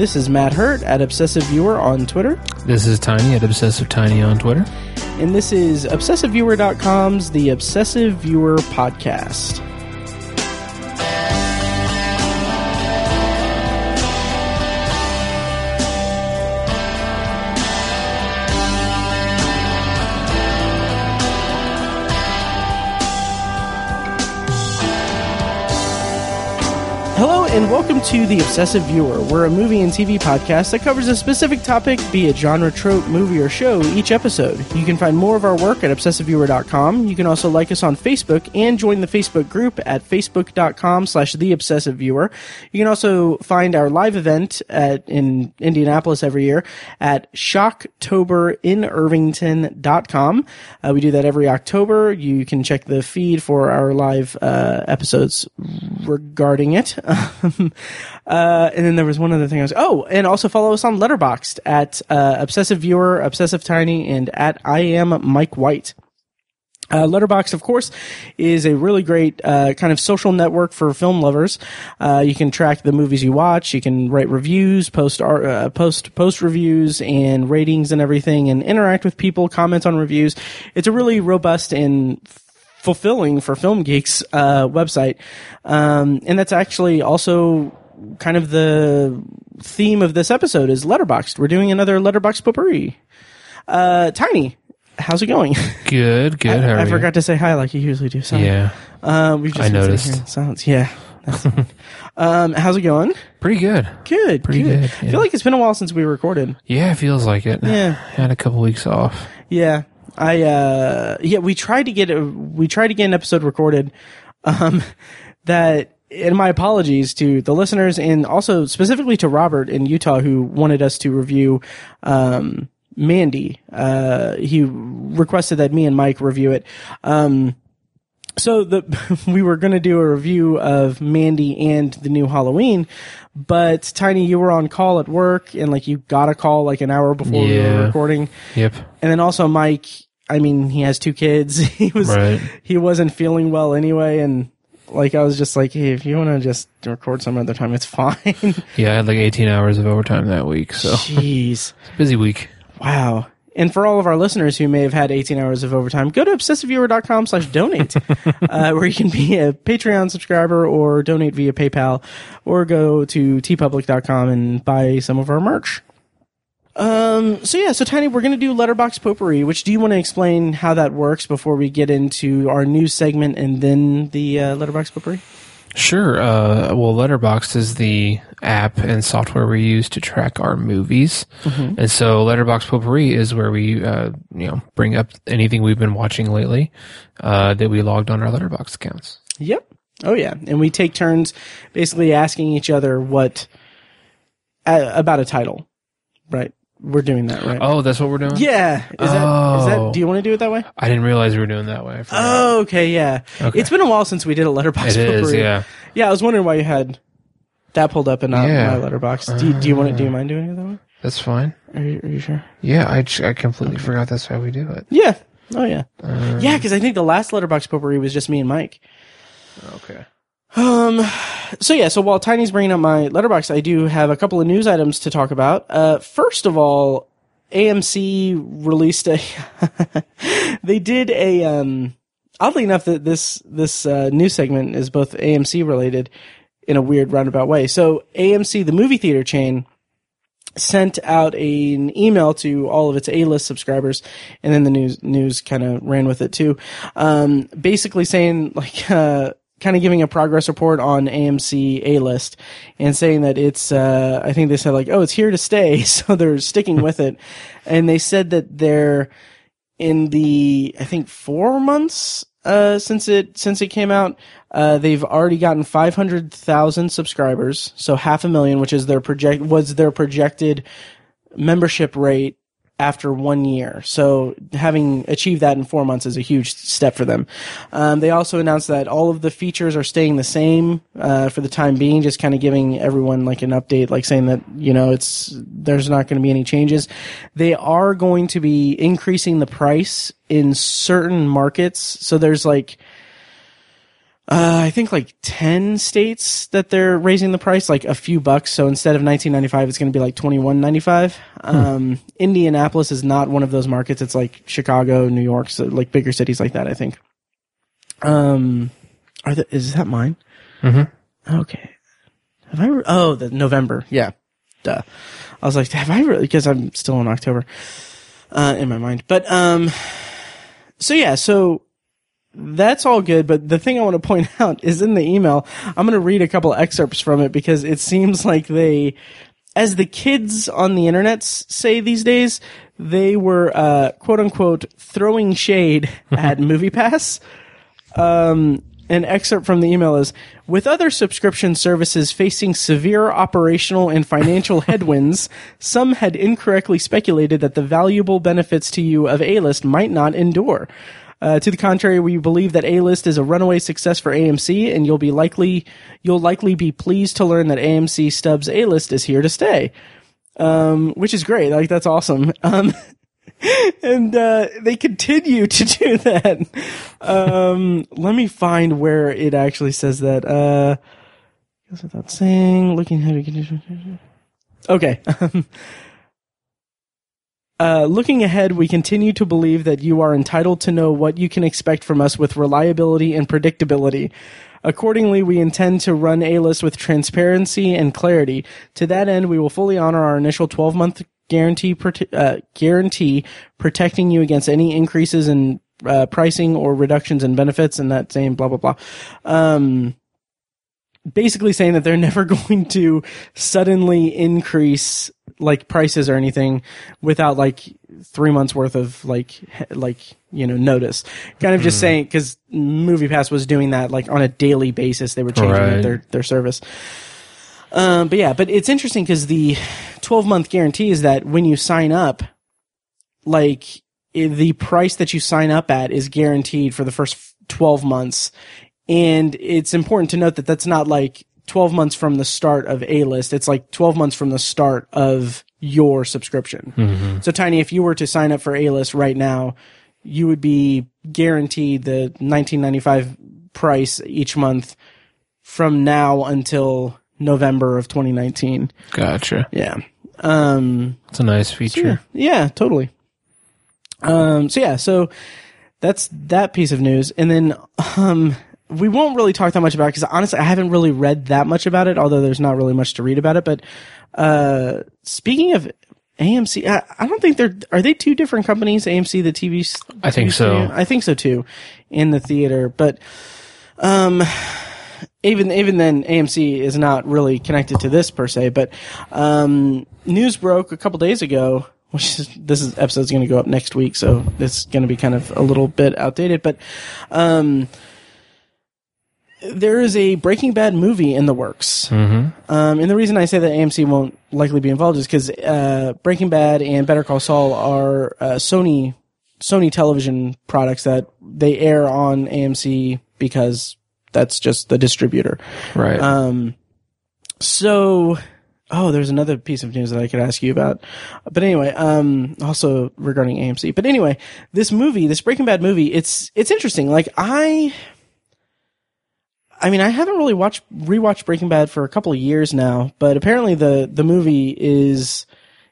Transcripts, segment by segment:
This is Matt Hurt at Obsessive Viewer on Twitter. This is Tiny at Obsessive Tiny on Twitter. And this is ObsessiveViewer.com's The Obsessive Viewer Podcast. And welcome to The Obsessive Viewer. We're a movie and TV podcast that covers a specific topic, be it genre, trope, movie, or show, each episode. You can find more of our work at obsessiveviewer.com. You can also like us on Facebook and join the Facebook group at facebook.com slash The Obsessive Viewer. You can also find our live event at, in Indianapolis every year at shocktoberinirvington.com. Uh, we do that every October. You can check the feed for our live uh, episodes regarding it. Uh, and then there was one other thing I was, oh, and also follow us on Letterboxd at uh, Obsessive Viewer, Obsessive Tiny, and at I am Mike White. Uh, Letterboxd, of course, is a really great uh, kind of social network for film lovers. Uh, you can track the movies you watch. You can write reviews, post art, uh, post post reviews and ratings and everything, and interact with people, comment on reviews. It's a really robust and fulfilling for film geeks uh, website, um, and that's actually also kind of the theme of this episode is Letterboxd. We're doing another Letterboxd potpourri. Uh, Tiny, how's it going? Good, good. How are I, I forgot to say hi like you usually do. Sorry. Yeah, Um, we've just I noticed. silence. Yeah. Um, how's it going? pretty good. Good. Pretty good. good, I feel like it's been a while since we recorded. Yeah, it feels like it. Yeah. had a couple weeks off. Yeah. I uh yeah, we tried to get a we tried to get an episode recorded um that and my apologies to the listeners and also specifically to Robert in Utah who wanted us to review um Mandy. Uh he requested that me and Mike review it. Um so the we were going to do a review of Mandy and the new Halloween, but Tiny, you were on call at work and like you got a call like an hour before we were recording. Yep. And then also Mike, I mean, he has two kids. He was Right. he wasn't feeling well anyway and like I was just like, hey, if you want to just record some other time, it's fine. Yeah, I had like 18 hours of overtime that week, so Jeez. busy week. Wow. And for all of our listeners who may have had 18 hours of overtime, go to obsessiveviewer.com slash donate, uh, where you can be a Patreon subscriber or donate via PayPal, or go to teepublic.com and buy some of our merch. Um, so yeah, so Tiny, we're going to do Letterboxd potpourri, which do you want to explain how that works before we get into our new segment and then the uh, Letterboxd potpourri? Sure. Uh, well, Letterboxd is the app and software we use to track our movies, and so Letterboxd Potpourri is where we, uh, you know, bring up anything we've been watching lately uh, that we logged on our Letterboxd accounts. Yep. Oh yeah, and we take turns basically asking each other what uh, about a title, right? We're doing that, right? Oh, that's what we're doing. Yeah. Is that, is that, Oh. do you want to do it that way? I didn't realize we were doing that way. I forgot. Oh, okay. Yeah. Okay. It's been a while since we did a Letterboxd. it is. potpourri. Yeah. Yeah. I was wondering why you had that pulled up and not Yeah. my Letterboxd. Do you, do you want to, do you mind doing it that way? That's fine. Are you, are you sure? Yeah, I I completely forgot that's how we do it. Yeah. Oh yeah. Um, yeah. Cause I think the last Letterboxd potpourri was just me and Mike. Okay. Um, so yeah, so while Tiny's bringing up my Letterboxd, I do have a couple of news items to talk about. Uh, first of all, AMC released a, they did a, um, oddly enough that this, this, uh, news segment is both AMC related in a weird roundabout way. So AMC, the movie theater chain, sent out a, an email to all of its A-list subscribers, and then the news news kind of ran with it too. Um, basically saying like, uh, kind of giving a progress report on AMC A-list and saying that it's, uh, I think they said like, oh, it's here to stay, so they're sticking with it, and they said that they're in the I think four months uh, since it since it came out. Uh, they've already gotten five hundred thousand subscribers, so half a million, which is their project was their projected membership rate after one year. So having achieved that in four months is a huge step for them. Um, they also announced that all of the features are staying the same uh, for the time being, just kind of giving everyone like an update, like saying that you know it's there's not going to be any changes. They are going to be increasing the price in certain markets. So there's like uh, I think like 10 states that they're raising the price like a few bucks. So instead of 19.95, it's going to be like 21.95. Um, Indianapolis is not one of those markets. It's like Chicago, New York, so like bigger cities like that, I think. Um, are the, is that mine? Mm-hmm. Okay. Have I? Re- oh, the November. Yeah. Duh. I was like, have I? Really? Because I'm still in October, uh, in my mind. But um, so yeah, so that's all good. But the thing I want to point out is in the email. I'm going to read a couple excerpts from it because it seems like they, as the kids on the internet say these days, they were uh, quote unquote throwing shade at MoviePass um, an excerpt from the email is with other subscription services facing severe operational and financial headwinds some had incorrectly speculated that the valuable benefits to you of a-list might not endure uh, to the contrary, we believe that A-List is a runaway success for AMC, and you'll be likely you'll likely be pleased to learn that AMC Stubs A-List is here to stay, um, which is great. Like that's awesome. Um, and uh, they continue to do that. Um, let me find where it actually says that. Uh, goes without saying, looking condition- Okay. Uh, looking ahead, we continue to believe that you are entitled to know what you can expect from us with reliability and predictability. Accordingly, we intend to run A-List with transparency and clarity. To that end, we will fully honor our initial 12-month guarantee, prote- uh, guarantee protecting you against any increases in uh, pricing or reductions in benefits and that same blah, blah, blah. Um, basically saying that they're never going to suddenly increase like prices or anything without like three months worth of like like you know notice. Kind of just saying because movie pass was doing that like on a daily basis they were changing Right. their their service. Um but yeah but it's interesting because the 12 month guarantee is that when you sign up like the price that you sign up at is guaranteed for the first 12 months. And it's important to note that that's not like 12 months from the start of A list. It's like 12 months from the start of your subscription. So Tiny, if you were to sign up for A list right now, you would be guaranteed the 1995 price each month from now until November of 2019. Gotcha. Yeah. Um, It's a nice feature. yeah, totally. Um, so yeah, so that's that piece of news, and then um, we won't really talk that much about it because honestly, I haven't really read that much about it. Although there's not really much to read about it. But uh, speaking of AMC, I, I don't think they're are they two different companies? AMC, the TV. I think so. I think so too, in the theater, but um, even even then, AMC is not really connected to this per se. But um, news broke a couple days ago. Which is, this is episode's going to go up next week, so it's going to be kind of a little bit outdated. But um, there is a Breaking Bad movie in the works. Mm-hmm. Um, and the reason I say that AMC won't likely be involved is because uh, Breaking Bad and Better Call Saul are uh, Sony Sony television products that they air on AMC because that's just the distributor. Right. Um, so, oh, there's another piece of news that I could ask you about. But anyway, um, also regarding AMC. But anyway, this movie, this Breaking Bad movie, it's it's interesting. Like I. I mean, I haven't really watched rewatched Breaking Bad for a couple of years now, but apparently the the movie is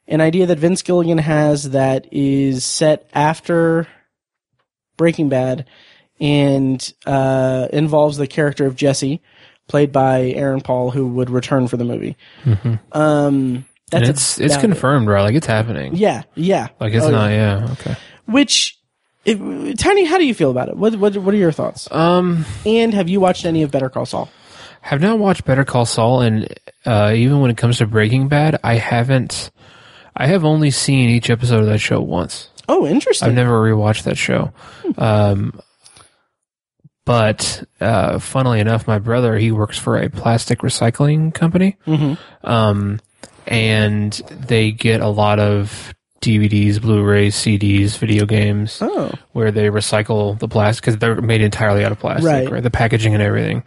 an idea that Vince Gilligan has that is set after Breaking Bad and uh, involves the character of Jesse, played by Aaron Paul, who would return for the movie. Um, that's and it's it's confirmed, right? Like it's happening. Yeah, yeah. Like it's Oh, not. Yeah. Okay. Which, if, Tiny, how do you feel about it? What what what are your thoughts? Um, And have you watched any of Better Call Saul? have not watched Better Call Saul, and uh, even when it comes to Breaking Bad, I haven't. I have only seen each episode of that show once. Oh, interesting. I've never rewatched that show. Um, but uh, funnily enough, my brother he works for a plastic recycling company, Mhm. um, and they get a lot of DVDs, Blu-rays, CDs, video games, Oh, where they recycle the plastic because they're made entirely out of plastic, Right. right? The packaging and everything.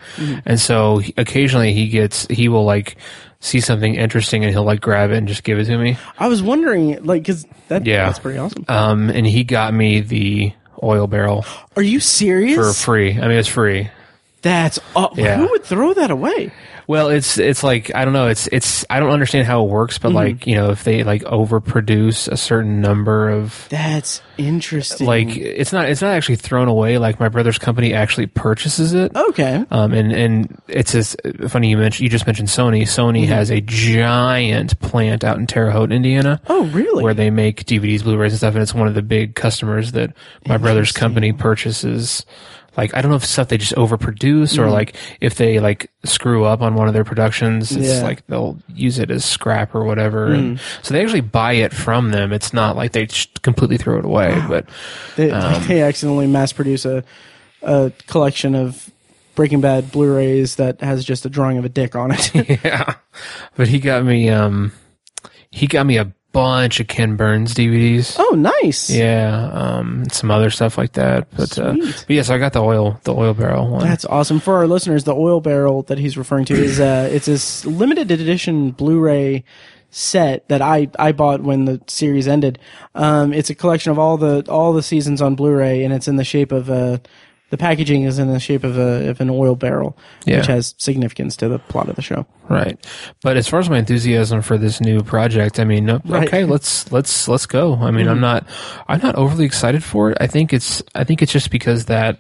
And so he- occasionally he gets he will like see something interesting and he'll like grab it and just give it to me. I was wondering, like, because that Yeah. that's pretty awesome. Um, and he got me the oil barrel Are you serious? for free. I mean, it's free. That's Yeah. who would throw that away? Well, it's it's like I don't know. It's it's I don't understand how it works, Mm-hmm. but like you know, if they like overproduce a certain number of That's interesting. like, it's not it's not actually thrown away. Like my brother's company actually purchases it. okay, Um, and, and it's just funny you mentioned, you just mentioned Sony. Sony Mm-hmm. has a giant plant out in Terre Haute, Indiana. Oh, really? Where they make DVDs, Blu-rays and stuff. And it's one of the big customers that my brother's company purchases. Like, I don't know if stuff they just overproduce or like if they like screw up on one of their productions, it's Mm-hmm. Yeah. Mm. like they'll use it as scrap or whatever. And so they actually buy it from them. It's not like they just completely throw it away, but they, um, they accidentally mass produce a a collection of Breaking Bad Blu-rays that has just a drawing of a dick on it. yeah. But he got me, um, he got me a bunch of Ken Burns DVDs. oh, nice. Yeah, um, some other stuff like that. But, uh, but yes, I got the oil, the oil barrel one. That's awesome. For our listeners, the oil barrel that he's referring to is uh, it's this limited edition Blu-ray set that I, I bought when the series ended. Um, it's a collection of all the all the seasons on Blu-ray, and it's in the shape of a the packaging is in the shape of a of an oil barrel, Yeah. which has significance to the plot of the show. right. But as far as my enthusiasm for this new project, I mean, no- Right. okay, let's let's let's go. I mean, I'm mm-hmm. not I'm not overly excited for it. I think it's I think it's just because that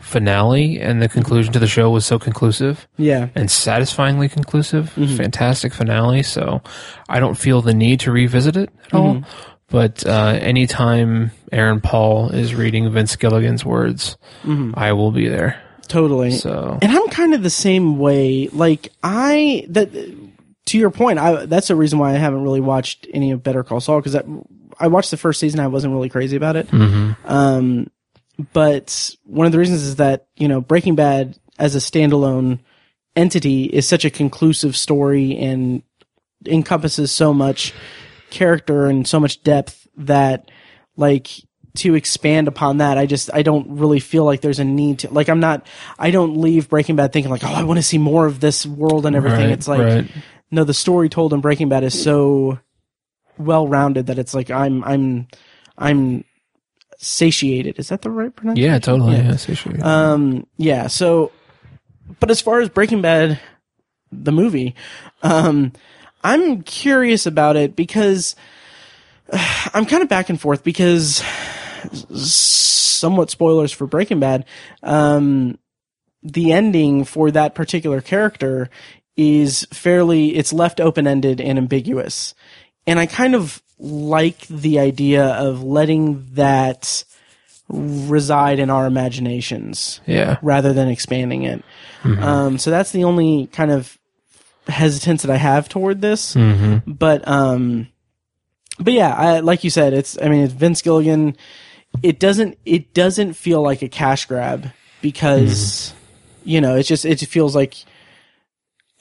finale and the conclusion to the show was so conclusive. Yeah, and satisfyingly conclusive. Mm-hmm. Fantastic finale. So I don't feel the need to revisit it at all. Mm-hmm. But uh, anytime Aaron Paul is reading Vince Gilligan's words, I will be there. totally. So And I'm kind of the same way. Like I that to your point, I that's the reason why I haven't really watched any of Better Call Saul because I watched the first season. I wasn't really crazy about it. Um, but one of the reasons is that you know Breaking Bad as a standalone entity is such a conclusive story and encompasses so much character and so much depth that like to expand upon that i just i don't really feel like there's a need to like i'm not i don't leave breaking bad thinking like oh i want to see more of this world and everything Right, it's like right. no the story told in breaking bad is so well rounded that it's like i'm i'm i'm satiated is that the right pronunciation yeah, totally. Yeah, satiated. um, yeah. So, but as far as Breaking Bad, the movie, um, I'm curious about it because uh, I'm kind of back and forth because somewhat spoilers for Breaking Bad. Um, the ending for that particular character is fairly, it's left open ended and ambiguous. And I kind of like the idea of letting that reside in our imaginations yeah. rather than expanding it. Um, so that's the only kind of hesitance that I have toward this. Mm-hmm. But um, but yeah, I, like you said, it's I mean it's Vince Gilligan. It doesn't it doesn't feel like a cash grab because mm-hmm. you know it's just it feels like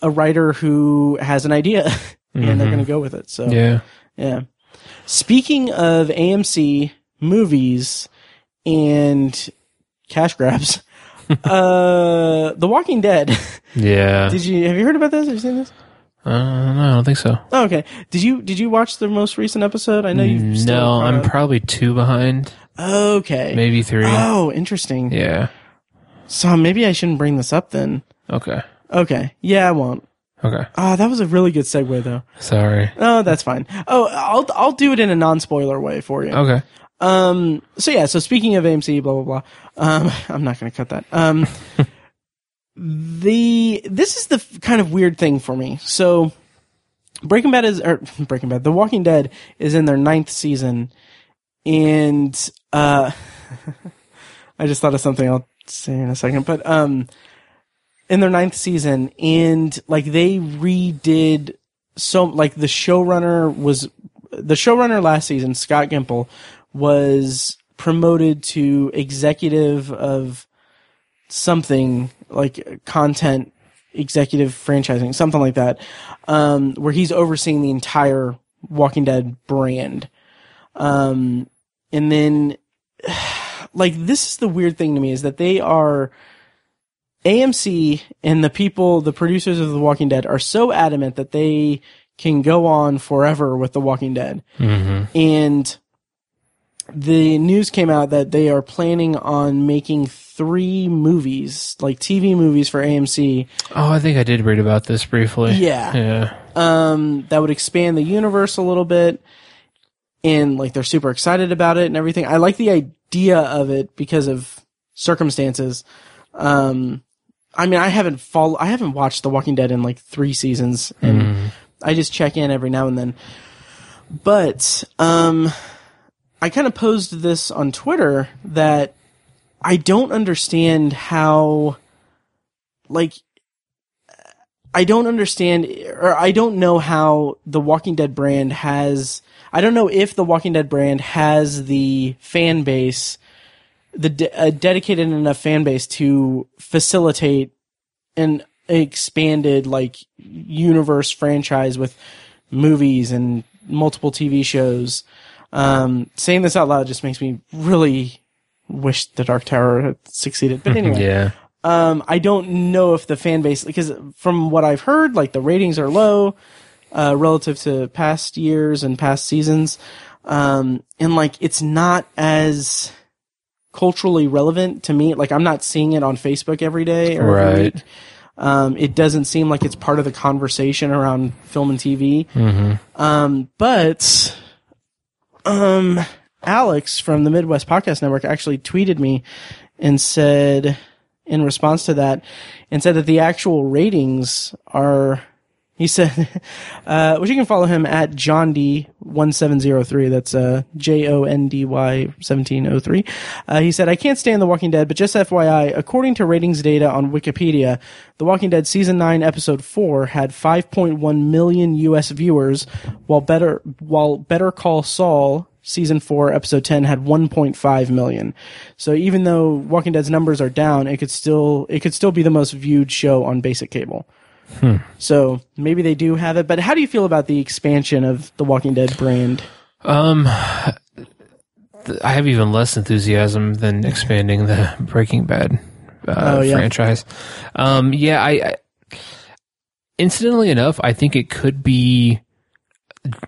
a writer who has an idea and they're mm-hmm. going to go with it. So Yeah. yeah. Speaking of AMC movies and cash grabs, uh, The Walking Dead. Yeah. Did you have you heard about this? Have you seen this? uh, no, I don't think so. Oh, okay. Did you did you watch the most recent episode? I know you. still No, I'm probably two behind, okay. maybe three. Oh, interesting. Yeah. So maybe I shouldn't bring this up then. Okay. Okay. Yeah, I won't. Okay. Oh, that was a really good segue though. Sorry. Oh, that's fine. Oh, I'll I'll do it in a non spoiler way for you. Okay. Um. So yeah. So speaking of AMC, blah blah blah. Um. I'm not going to cut that. Um. the this is the f- kind of weird thing for me. So Breaking Bad is or Breaking Bad. The Walking Dead is in their ninth season, and uh, I just thought of something I'll say in a second. But um, in their ninth season, and like they redid so like the showrunner was the showrunner last season, Scott Gimple, was promoted to executive of something like content executive franchising, something like that, um, where he's overseeing the entire Walking Dead brand. Um, and then, like, this is the weird thing to me is that they are. AMC and the people, the producers of The Walking Dead, are so adamant that they can go on forever with The Walking Dead. And the news came out that they are planning on making three movies, like TV movies for AMC, Oh, I think I did read about this briefly. Yeah. Yeah. um, that would expand the universe a little bit. And like they're super excited about it and everything. I like the idea of it because of circumstances. Um, I mean, I haven't follow, I haven't watched The Walking Dead in like three seasons, and I just check in every now and then. But um, I kind of posed this on Twitter that I don't understand how, like, I don't understand, or I don't know how the Walking Dead brand has. I don't know if the Walking Dead brand has the fan base, the de- a dedicated enough fan base to facilitate an expanded like universe franchise with movies and multiple TV shows. Um, saying this out loud just makes me really wish the Dark Tower had succeeded. But anyway, Yeah. um, I don't know if the fan base, because from what I've heard, like the ratings are low uh, relative to past years and past seasons, um, and like it's not as culturally relevant to me. Like I'm not seeing it on Facebook every day or every Right. week. Um, it doesn't seem like it's part of the conversation around film and TV. Um, but um, Alex from the Midwest Podcast Network actually tweeted me and said, in response to that, and said that the actual ratings are. He said, uh, which you can follow him at John D one seven zero three. That's uh, J O N D Y seventeen oh three. Uh, he said, "I can't stand The Walking Dead, but just FYI, according to ratings data on Wikipedia, The Walking Dead season nine episode four had five point one million U.S. viewers, while Better while Better Call Saul." Season 4, episode 10 had 1.5 million. So even though Walking Dead's numbers are down, it could still, it could still be the most viewed show on basic cable. So maybe they do have it, but how do you feel about the expansion of the Walking Dead brand? Um, th- I have even less enthusiasm than expanding the Breaking Bad uh, Oh, yeah. franchise. Um, yeah, I, I incidentally enough, I think it could be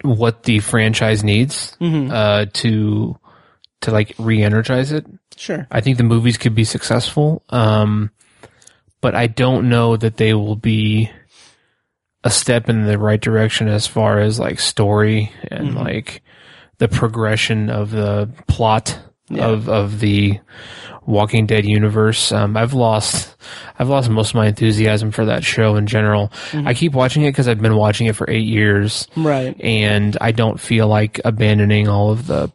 what the franchise needs Mm-hmm. uh, to to like re-energize it. Sure. I think the movies could be successful, um, but I don't know that they will be a step in the right direction as far as like story and like the progression of the plot of of the Walking Dead universe. Um, I've lost I've lost most of my enthusiasm for that show in general. I keep watching it because I've been watching it for eight years Right. and I don't feel like abandoning all of the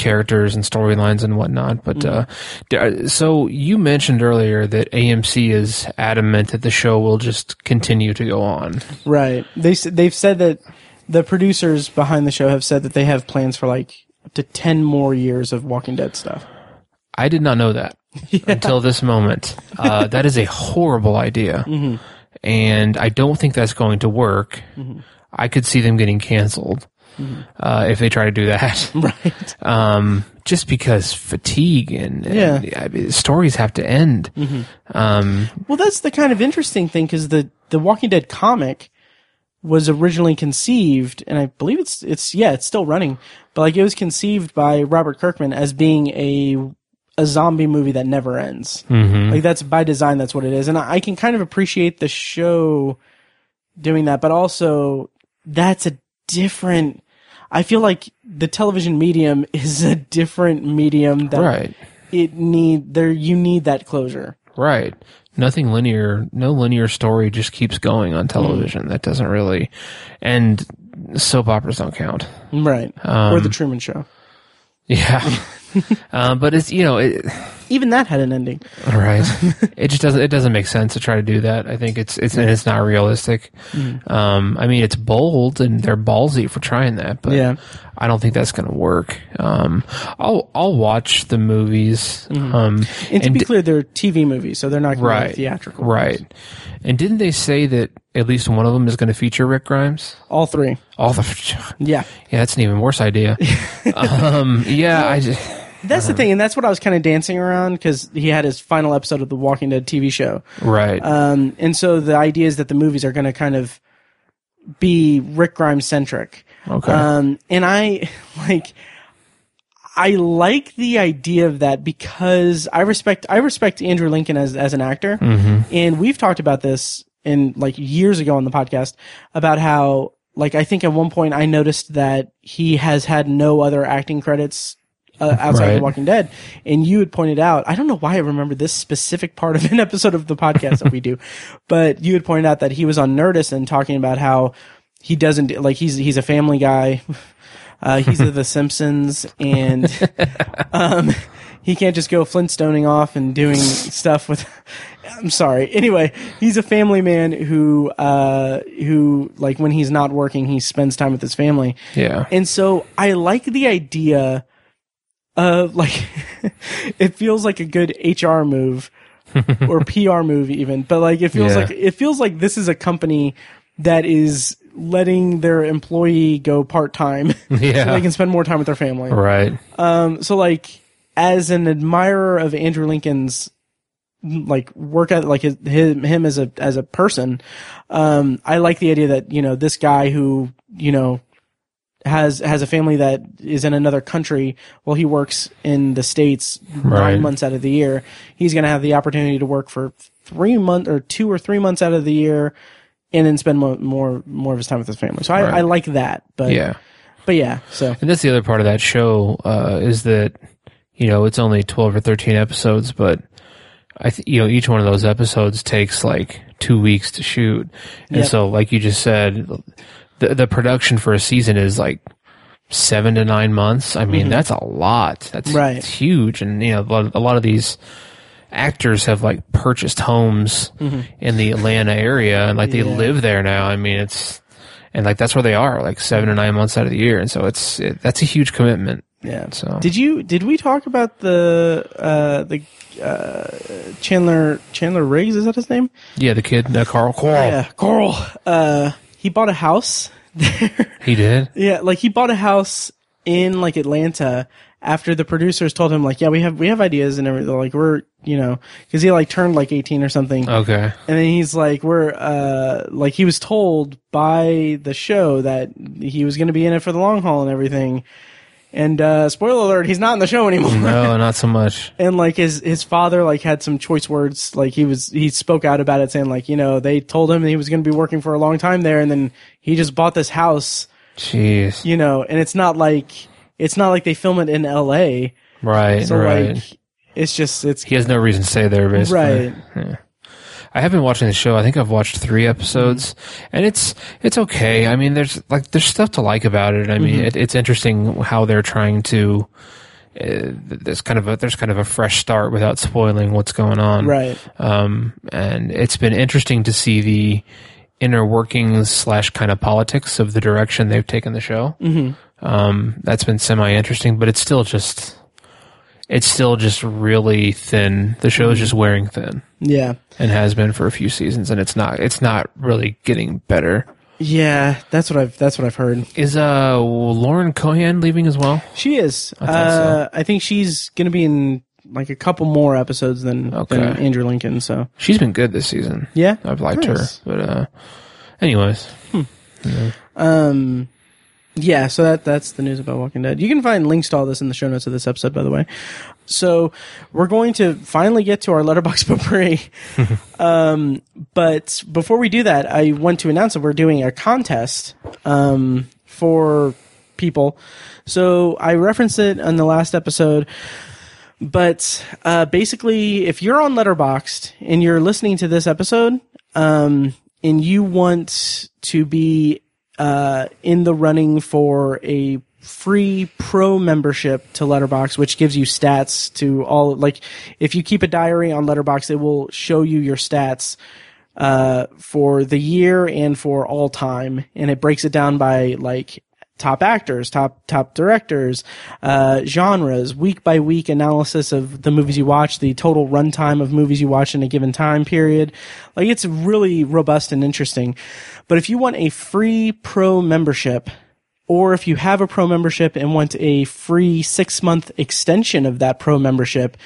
characters and storylines and whatnot. But uh, so you mentioned earlier that AMC is adamant that the show will just continue to go on. Right. They they've said that the producers behind the show have said that they have plans for like up to 10 more years of Walking Dead stuff. I did not know that until this moment. Uh, that is a horrible idea, and I don't think that's going to work. I could see them getting canceled uh, if they try to do that. Right. um, just because fatigue and, and Yeah. I mean, stories have to end. Um, Well, that's the kind of interesting thing because the the Walking Dead comic was originally conceived, and I believe it's it's yeah, it's still running, but like it was conceived by Robert Kirkman as being a a zombie movie that never ends. Like that's by design, that's what it is, and I, I can kind of appreciate the show doing that, but also that's a different. I feel like the television medium is a different medium that right, it need there. You need that closure. right. Nothing linear, no linear story just keeps going on mm. television. That doesn't really, and soap operas don't count. Right. or the um, Truman Show. Yeah. uh, but it's, you know, it, Even that had an ending. Right. it just doesn't. It doesn't make sense to try to do that. I think it's it's and it's not realistic. Mm. Um, I mean, it's bold and they're ballsy for trying that, but Yeah. I don't think that's going to work. Um, I'll I'll watch the movies. Um, Mm-hmm. And to and be di- clear, they're TV movies, so they're not going to right, be theatrical. right. And didn't they say that at least one of them is going to feature Rick Grimes? All three. All the Yeah. yeah, that's an even worse idea. um, yeah, I just, That's the thing, and that's what I was kind of dancing around because he had his final episode of the Walking Dead TV show. right. Um, and so the idea is that the movies are going to kind of be Rick Grimes centric. okay. Um, and I like, I like the idea of that because I respect I respect Andrew Lincoln as as an actor, and we've talked about this in like years ago on the podcast about how like I think at one point I noticed that he has had no other acting credits uh, outside of The Walking Dead, and you had pointed out I don't know why I remember this specific part of an episode of the podcast that we do, but you had pointed out that he was on Nerdist and talking about how he doesn't like he's he's a family guy. Uh, he's of The Simpsons, and um, he can't just go Flintstoning off and doing stuff with. I'm sorry. Anyway, he's a family man who, uh, who like when he's not working, he spends time with his family, Yeah. and so I like the idea of like it feels like a good HR move or PR move even, but like it feels Yeah. like it feels like this is a company that is letting their employee go part time so they can spend more time with their family. Right. Um, so like as an admirer of Andrew Lincoln's like work at like his, him him as a as a person, um, I like the idea that you know this guy who you know has has a family that is in another country while he works in the states Right. nine months out of the year. He's going to have the opportunity to work for three months or two or three months out of the year, and then spend more more, more of his time with his family. So I, Right. I like that. But Yeah. but yeah. So And that's the other part of that show uh, is that you know it's only twelve or thirteen episodes, but I th- you know each one of those episodes takes like two weeks to shoot, and Yep. so like you just said, the the production for a season is like seven to nine months. I mean that's a lot. That's Mm-hmm. Right. it's huge, and you know a lot of, a lot of these actors have like purchased homes in the Atlanta area and like they Mm-hmm. Yeah. live there now. I mean it's and like that's where they are like seven or nine months out of the year and so it's it, that's a huge commitment Yeah. So- did you did we talk about the uh the uh Chandler Chandler Riggs is that his name? yeah the kid uh, carl Coral. Yeah, Coral. Uh he bought a house there. he did yeah, like he bought a house in like Atlanta after the producers told him like, yeah, we have we have ideas and everything. Like we're you know because he like turned like eighteen or something. okay And then he's like, we're, uh, like he was told by the show that he was going to be in it for the long haul and everything. And, uh, spoiler alert, he's not in the show anymore. no not so much and like his, his father, like had some choice words. Like he was, he spoke out about it saying like, you know, they told him he was going to be working for a long time there. And then he just bought this house, jeez you know, and it's not like, it's not like they film it in LA. right So right like, it's just, it's, he has no reason to stay there basically Right. yeah. I have been watching the show. I think I've watched three episodes, and it's it's okay. I mean, there's like there's stuff to like about it. I mean, Mm-hmm. it, it's interesting how they're trying to. Uh, there's kind of a there's kind of a fresh start without spoiling what's going on. right. um, and it's been interesting to see the inner workings slash kind of politics of the direction they've taken the show. Mm-hmm. Um, that's been semi interesting, but it's still just it's still just really thin. The show is just wearing thin Yeah. and has been for a few seasons, and it's not it's not really getting better. Yeah. That's what I've, that's what I've heard. Is uh Lauren Cohan leaving as well? She is. I, uh, I think she's going to be in like a couple more episodes than, Okay. than Andrew Lincoln. So She's been good this season. yeah, I've liked Nice. her, but uh, anyways, Um, yeah. So that that's the news about Walking Dead. You can find links to all this in the show notes of this episode, by the way. So we're going to finally get to our Letterboxd potpourri. um, but before we do that, I want to announce that we're doing a contest um, for people. So I referenced it in the last episode. But uh, basically, if you're on Letterboxd and you're listening to this episode, um, and you want to be uh, in the running for a free pro membership to Letterboxd, which gives you stats to all like if you keep a diary on Letterboxd, it will show you your stats uh, for the year and for all time, and it breaks it down by like top actors, top top directors, uh, genres, week by week analysis of the movies you watch, the total runtime of movies you watch in a given time period. Like it's really robust and interesting. But if you want a free pro membership, or if you have a pro membership and want a free six month extension of that pro membership,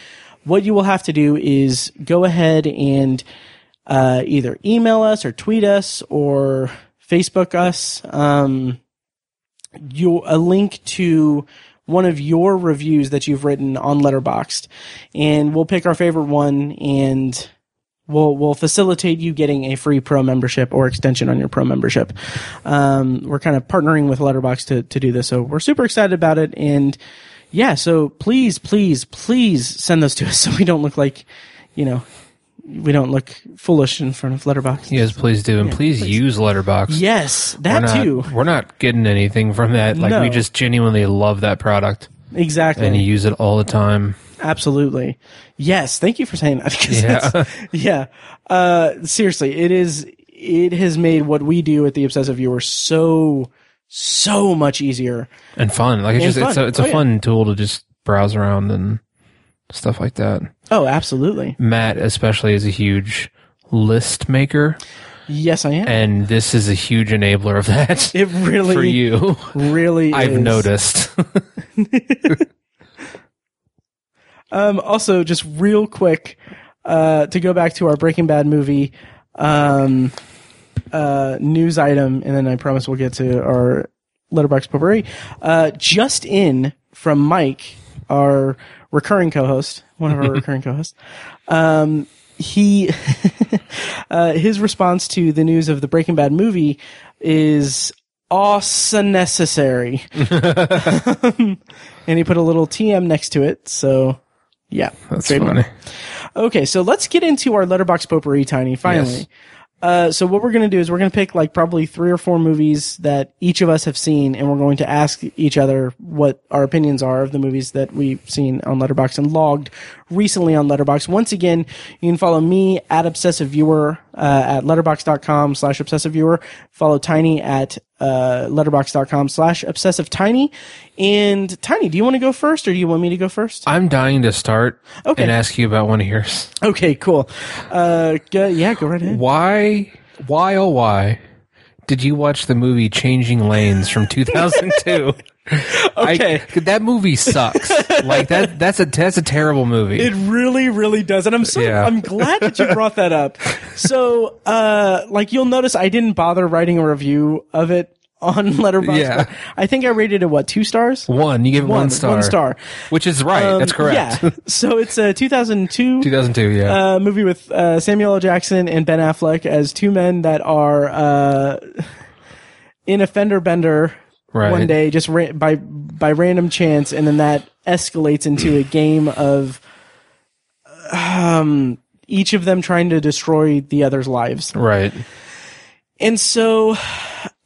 what you will have to do is go ahead and uh, either email us or tweet us or Facebook us. Um, a link to one of your reviews that you've written on Letterboxd, and we'll pick our favorite one and we'll we'll facilitate you getting a free pro membership or extension on your pro membership. Um, we're kind of partnering with Letterboxd to to do this, so we're super excited about it. And yeah, so please, please, please send those to us so we don't look like, you know, we don't look foolish in front of Letterboxd. Yes, please do, and please, use Letterboxd. Yes, we're that not, too. We're not getting anything from that. Like we just genuinely love that product Exactly. and you use it all the time. Absolutely. Yes. Thank you for saying that. Yeah. yeah. Uh, seriously, it is, it has made what we do at the Obsessive Viewer so, so much easier. and fun. Like it's And just it's a it's a Oh, yeah. fun tool to just browse around and stuff like that. Oh, absolutely. Matt especially is a huge list maker, Yes, I am. and this is a huge enabler of that it really, for you. really I've is. noticed. Um, also, just real quick, uh, to go back to our Breaking Bad movie, um, uh, news item, and then I promise we'll get to our Letterboxd potpourri. Uh, just in from Mike, our recurring co-host, one of our recurring co-hosts. Um, he, uh, his response to the news of the Breaking Bad movie is awesome necessary. and he put a little TM next to it. So yeah, That's great funny. Okay, so let's get into our Letterboxd potpourri, Tiny. Finally, Yes. uh, so what we're gonna do is we're gonna pick like probably three or four movies that each of us have seen, and we're going to ask each other what our opinions are of the movies that we've seen on Letterboxd and logged recently on Letterboxd. Once again, you can follow me at Obsessive Viewer uh, at letterboxd.com slash obsessive viewer. Follow Tiny at uh, letterboxd.com slash obsessive tiny. And Tiny, do you want to go first, or do you want me to go first? I'm dying to start Okay. and ask you about one of yours. Okay, cool. Uh, go, yeah, go right ahead. Why, why, oh, why did you watch the movie Changing Lanes from 2002? Okay. I, that movie sucks. like that, that's a, that's a terrible movie. It really, really does. And I'm so, Yeah. I'm glad that you brought that up. So, uh, like you'll notice I didn't bother writing a review of it on Letterboxd. Yeah. I think I rated it, what, two stars? one, you gave it one, One- star. one star. Which is right. Um, that's correct. Yeah. So it's a 2002 2002, yeah. uh, movie with uh, Samuel L. Jackson and Ben Affleck as two men that are uh, in a fender bender Right. one day, just ra- by by random chance, and then that escalates into a game of um, each of them trying to destroy the other's lives. right. And so,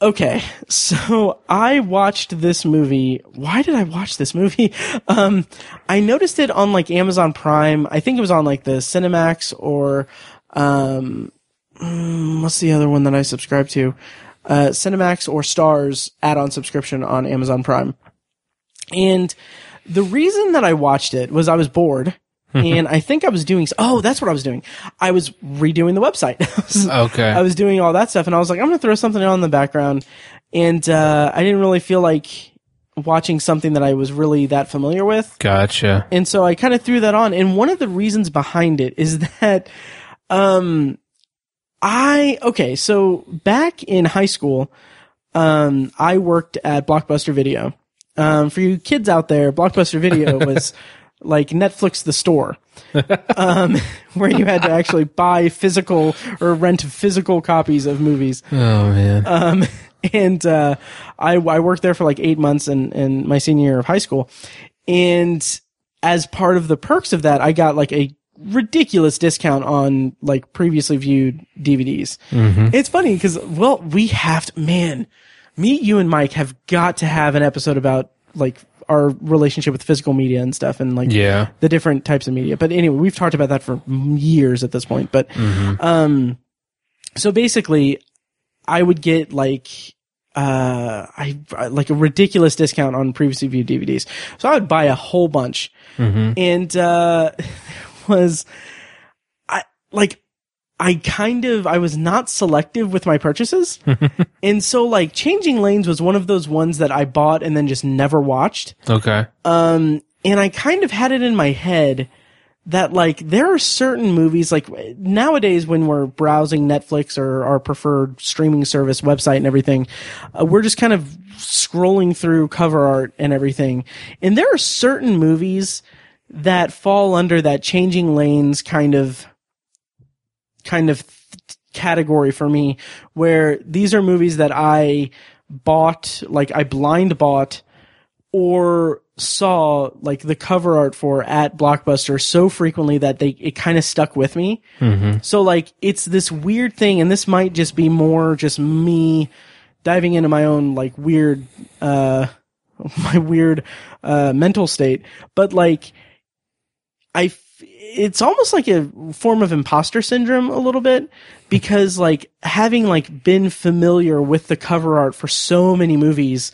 okay, so I watched this movie. Why did I watch this movie? Um, I noticed it on like Amazon Prime. I think it was on like the Cinemax or, um, mm, what's the other one that I subscribe to? Uh, Cinemax or Stars add-on subscription on Amazon Prime. And the reason that I watched it was I was bored. and I think I was doing, oh, that's what I was doing. I was redoing the website. Okay. I was doing all that stuff, and I was like, I'm gonna throw something on in the background, and uh, I didn't really feel like watching something that I was really that familiar with, gotcha. and so I kind of threw that on. And one of the reasons behind it is that, um, I okay, so back in high school, um, I worked at Blockbuster Video. Um, for you kids out there, Blockbuster Video was like Netflix the store, um, where you had to actually buy physical or rent physical copies of movies. Oh man. Um, and uh, I, I worked there for like eight months in, in my senior year of high school. And as part of the perks of that, I got like a ridiculous discount on like previously viewed DVDs. It's funny because, well, we have to, man, me, you, and Mike have got to have an episode about like our relationship with physical media and stuff and like yeah. the different types of media. But anyway, we've talked about that for years at this point. But um, so basically, I would get like uh, I like a ridiculous discount on previously viewed DVDs. So I would buy a whole bunch, and uh, was I like. I kind of I was not selective with my purchases. and so like Changing Lanes was one of those ones that I bought and then just never watched. Okay. Um, and I kind of had it in my head that like there are certain movies like nowadays when we're browsing Netflix or our preferred streaming service website and everything, uh, we're just kind of scrolling through cover art and everything. And there are certain movies that fall under that changing lanes kind of kind of category for me where these are movies that I bought like I blind bought or saw like the cover art for at Blockbuster so frequently that they it kind of stuck with me. So like it's this weird thing, and this might just be more just me diving into my own like weird uh my weird uh mental state, but like I it's almost like a form of imposter syndrome a little bit because like having like been familiar with the cover art for so many movies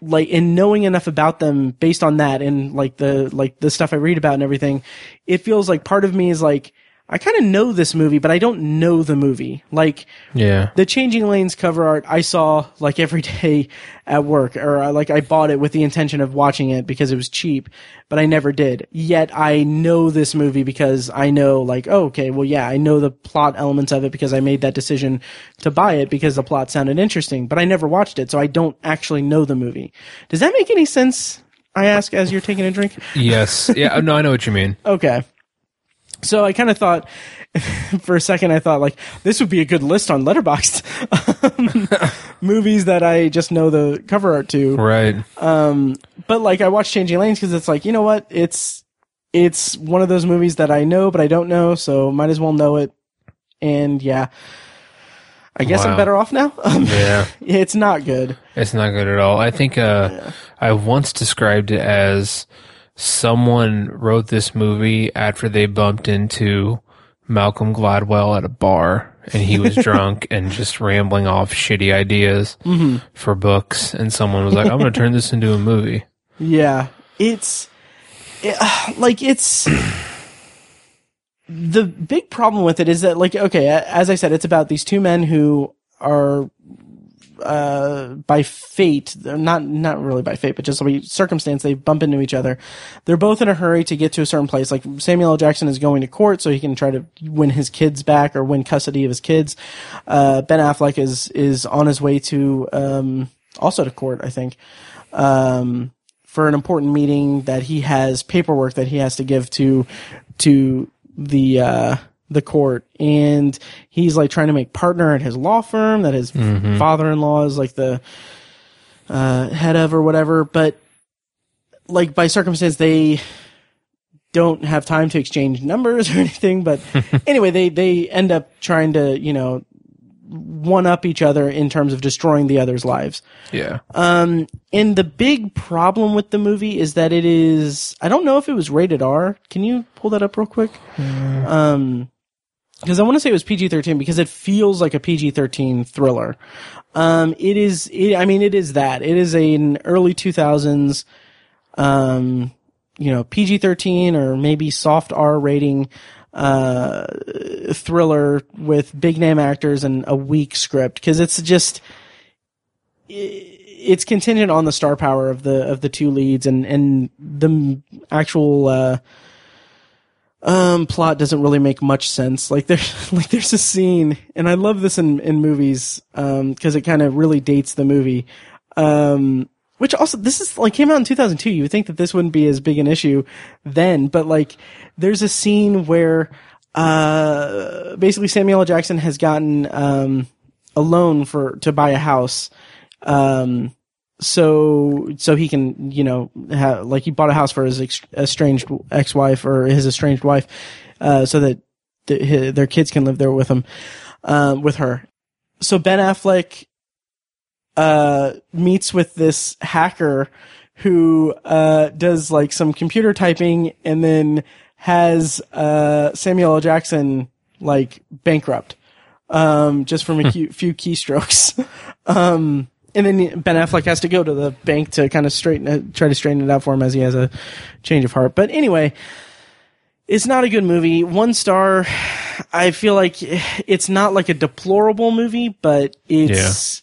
like and knowing enough about them based on that and like the like the stuff I read about and everything, it feels like part of me is like I kind of know this movie, but I don't know the movie. Like Yeah. the Changing Lanes cover art I saw like every day at work, or uh, like I bought it with the intention of watching it because it was cheap, but I never did. Yet I know this movie because I know like, oh, okay, well, yeah, I know the plot elements of it because I made that decision to buy it because the plot sounded interesting, but I never watched it, so I don't actually know the movie. Does that make any sense? I ask as you're taking a drink. Yes. Yeah. No, I know what you mean. Okay. So I kind of thought, for a second, I thought like this would be a good list on Letterboxd um, movies that I just know the cover art to. Right. But like I watched Changing Lanes because it's like you know what, it's it's one of those movies that I know but I don't know, so might as well know it. And yeah, I guess I'm better off now. Um, Yeah. it's not good. It's not good at all. I think uh, I once described it as someone wrote this movie after they bumped into Malcolm Gladwell at a bar and he was drunk and just rambling off shitty ideas mm-hmm. for books. And someone was like, I'm going to turn this into a movie. Yeah, it's it, uh, like it's the big problem with it is that like okay, as I said, it's about these two men who are uh by fate not not really by fate but just by circumstance they bump into each other. They're both in a hurry to get to a certain place. Like samuel L. jackson is going to court so he can try to win his kids back or win custody of his kids. Uh ben affleck is is on his way to um also to court i think um for an important meeting that he has paperwork that he has to give to to the uh the court and he's like trying to make partner at his law firm that his father-in-law is like the uh head of or whatever but like by circumstance they don't have time to exchange numbers or anything but anyway they they end up trying to you know one up each other in terms of destroying the other's lives Yeah. Um, and the big problem with the movie is that it is I don't know if it was rated R. Can you pull that up real quick? Um because I want to say it was PG-13 because it feels like a PG-13 thriller. Um it is it, I mean it is that. It is an early 2000s um you know PG-13 or maybe soft R rating uh thriller with big name actors and a weak script because it's just it's contingent on the star power of the of the two leads and and the actual uh um plot doesn't really make much sense. Like there's like there's a scene and i love this in in movies um because it kind of really dates the movie. Um which also this is like came out in 2002 you would think that this wouldn't be as big an issue then but like there's a scene where uh basically samuel L. jackson has gotten um a loan for to buy a house. Um so so he can you know ha like he bought a house for his ex- estranged ex-wife or his estranged wife uh so that th- hi their kids can live there with him um with her so ben affleck uh meets with this hacker who uh does like some computer typing and then has uh Samuel L. Jackson like bankrupt um just from a few, few keystrokes um and then Ben Affleck has to go to the bank to kind of straighten it, try to straighten it out for him as he has a change of heart. But anyway, it's not a good movie. One star. I feel like it's not like a deplorable movie, but it's.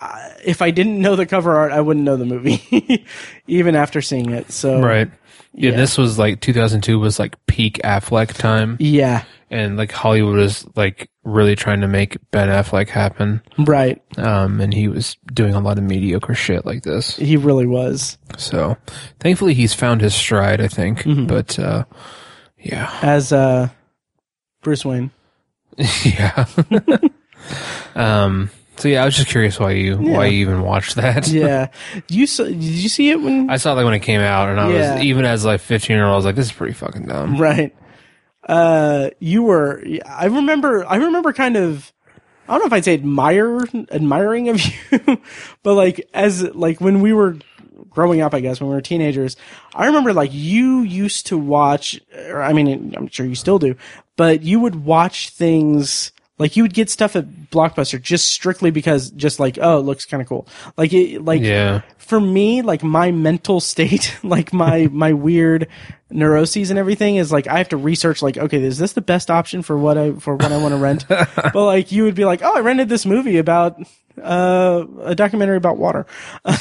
uh, if I didn't know the cover art, I wouldn't know the movie, even after seeing it. So Right. Yeah, Yeah. this was like 2002 was like peak Affleck time, yeah, and like Hollywood was like really trying to make Ben Affleck happen. right. Um, and he was doing a lot of mediocre shit like this. He really was So, thankfully, he's found his stride. I think, Mm-hmm. but uh, yeah, as uh, Bruce Wayne. yeah. um. So yeah, I was just curious why you why you even watched that. Yeah, you saw, did you see it when? I saw that when it came out, and I Yeah. was even as like 15 year old, I was like, this is pretty fucking dumb. Right. Uh, you were. I remember. I remember kind of. I don't know if I'd say admire, admiring of you, but like as like when we were growing up, I guess when we were teenagers, I remember like you used to watch. Or I mean, I'm sure you still do, but you would watch things. Like you would get stuff at Blockbuster just strictly because, just like, oh, it looks kind of cool. Like it, like Yeah. for me, like my mental state, like my my weird neuroses and everything is like I have to research like, okay, is this the best option for what I for what I want to rent? but like you would be like, oh, I rented this movie about uh, a documentary about water.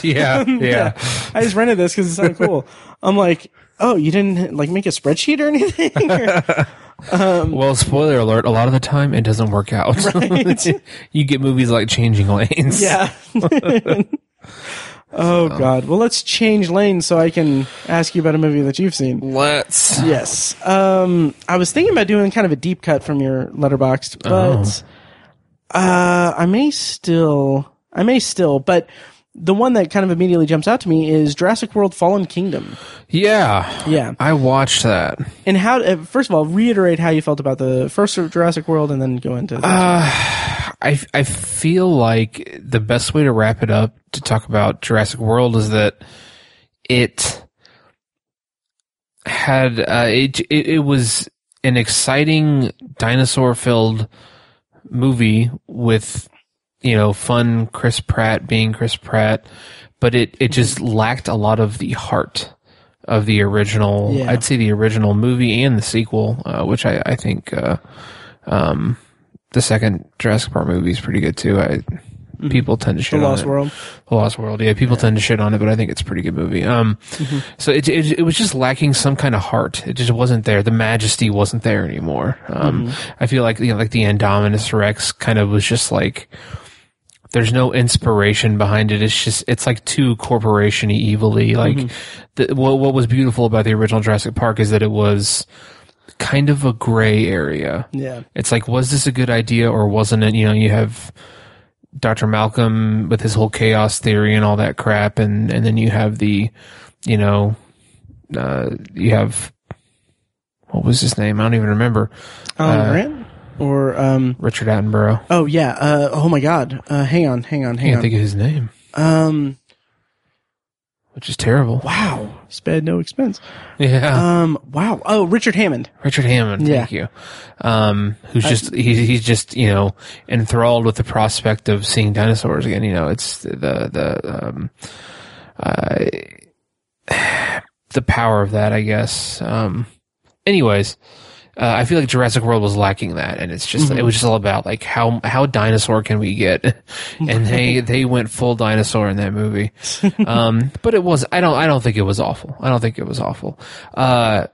Yeah. Yeah. I just rented this because it sounded cool. I'm like, oh, you didn't like make a spreadsheet or anything? Or- Well, spoiler alert, a lot of the time it doesn't work out. you get movies like Changing Lanes. yeah. oh God. Well, let's change lanes so I can ask you about a movie that you've seen. Let's. Yes. Um, I was thinking about doing kind of a deep cut from your letterboxd, but uh, I may still, I may still, but the one that kind of immediately jumps out to me is Jurassic World: Fallen Kingdom. Yeah. Yeah. I watched that. And how? Uh, first of all, reiterate how you felt about the first Jurassic World, and then go into. The, I, I feel like the best way to wrap it up to talk about Jurassic World is that it had uh, it, it it was an exciting dinosaur filled movie with you know fun Chris Pratt being Chris Pratt, but it it just lacked a lot of the heart of the original. Yeah. I'd say the original movie and the sequel, uh, which I I think. Uh, um, the second Jurassic Park movie is pretty good too. I people tend to Mm-hmm. the shit on Lost it. World. The Lost World. Yeah, people tend to shit on it, but I think it's a pretty good movie. Um, Mm-hmm. so it, it it was just lacking some kind of heart. It just wasn't there. The majesty wasn't there anymore. Um, Mm-hmm. I feel like you know, like the Indominus Rex kind of was just like there's no inspiration behind it. It's just it's like too corporation-y, evilly. Like Mm-hmm. the, what what was beautiful about the original Jurassic Park is that it was kind of a gray area. Yeah. It's like, was this a good idea or wasn't it? You know, you have Dr. Malcolm with his whole chaos theory and all that crap, and and then you have the, you know, uh, you have what was his name? I don't even remember. Alan Uh, Grant or um. Richard Attenborough. Oh yeah. Uh. Oh my God. Uh. Hang on. Hang on. I Hang can't on. think of his name, Um. which is terrible. Wow. Spared no expense. Yeah, Um. Wow. Oh, Richard Hammond. Richard Hammond. Thank you. Um, who's just he's he's just you know enthralled with the prospect of seeing dinosaurs again. You know, it's the the um, uh, the power of that, I guess. Um, anyways, uh, I feel like Jurassic World was lacking that, and it's just it was just all about like how how dinosaur can we get, and they they went full dinosaur in that movie. Um, but it was I don't I don't think it was awful. I don't think it was awful. Uh,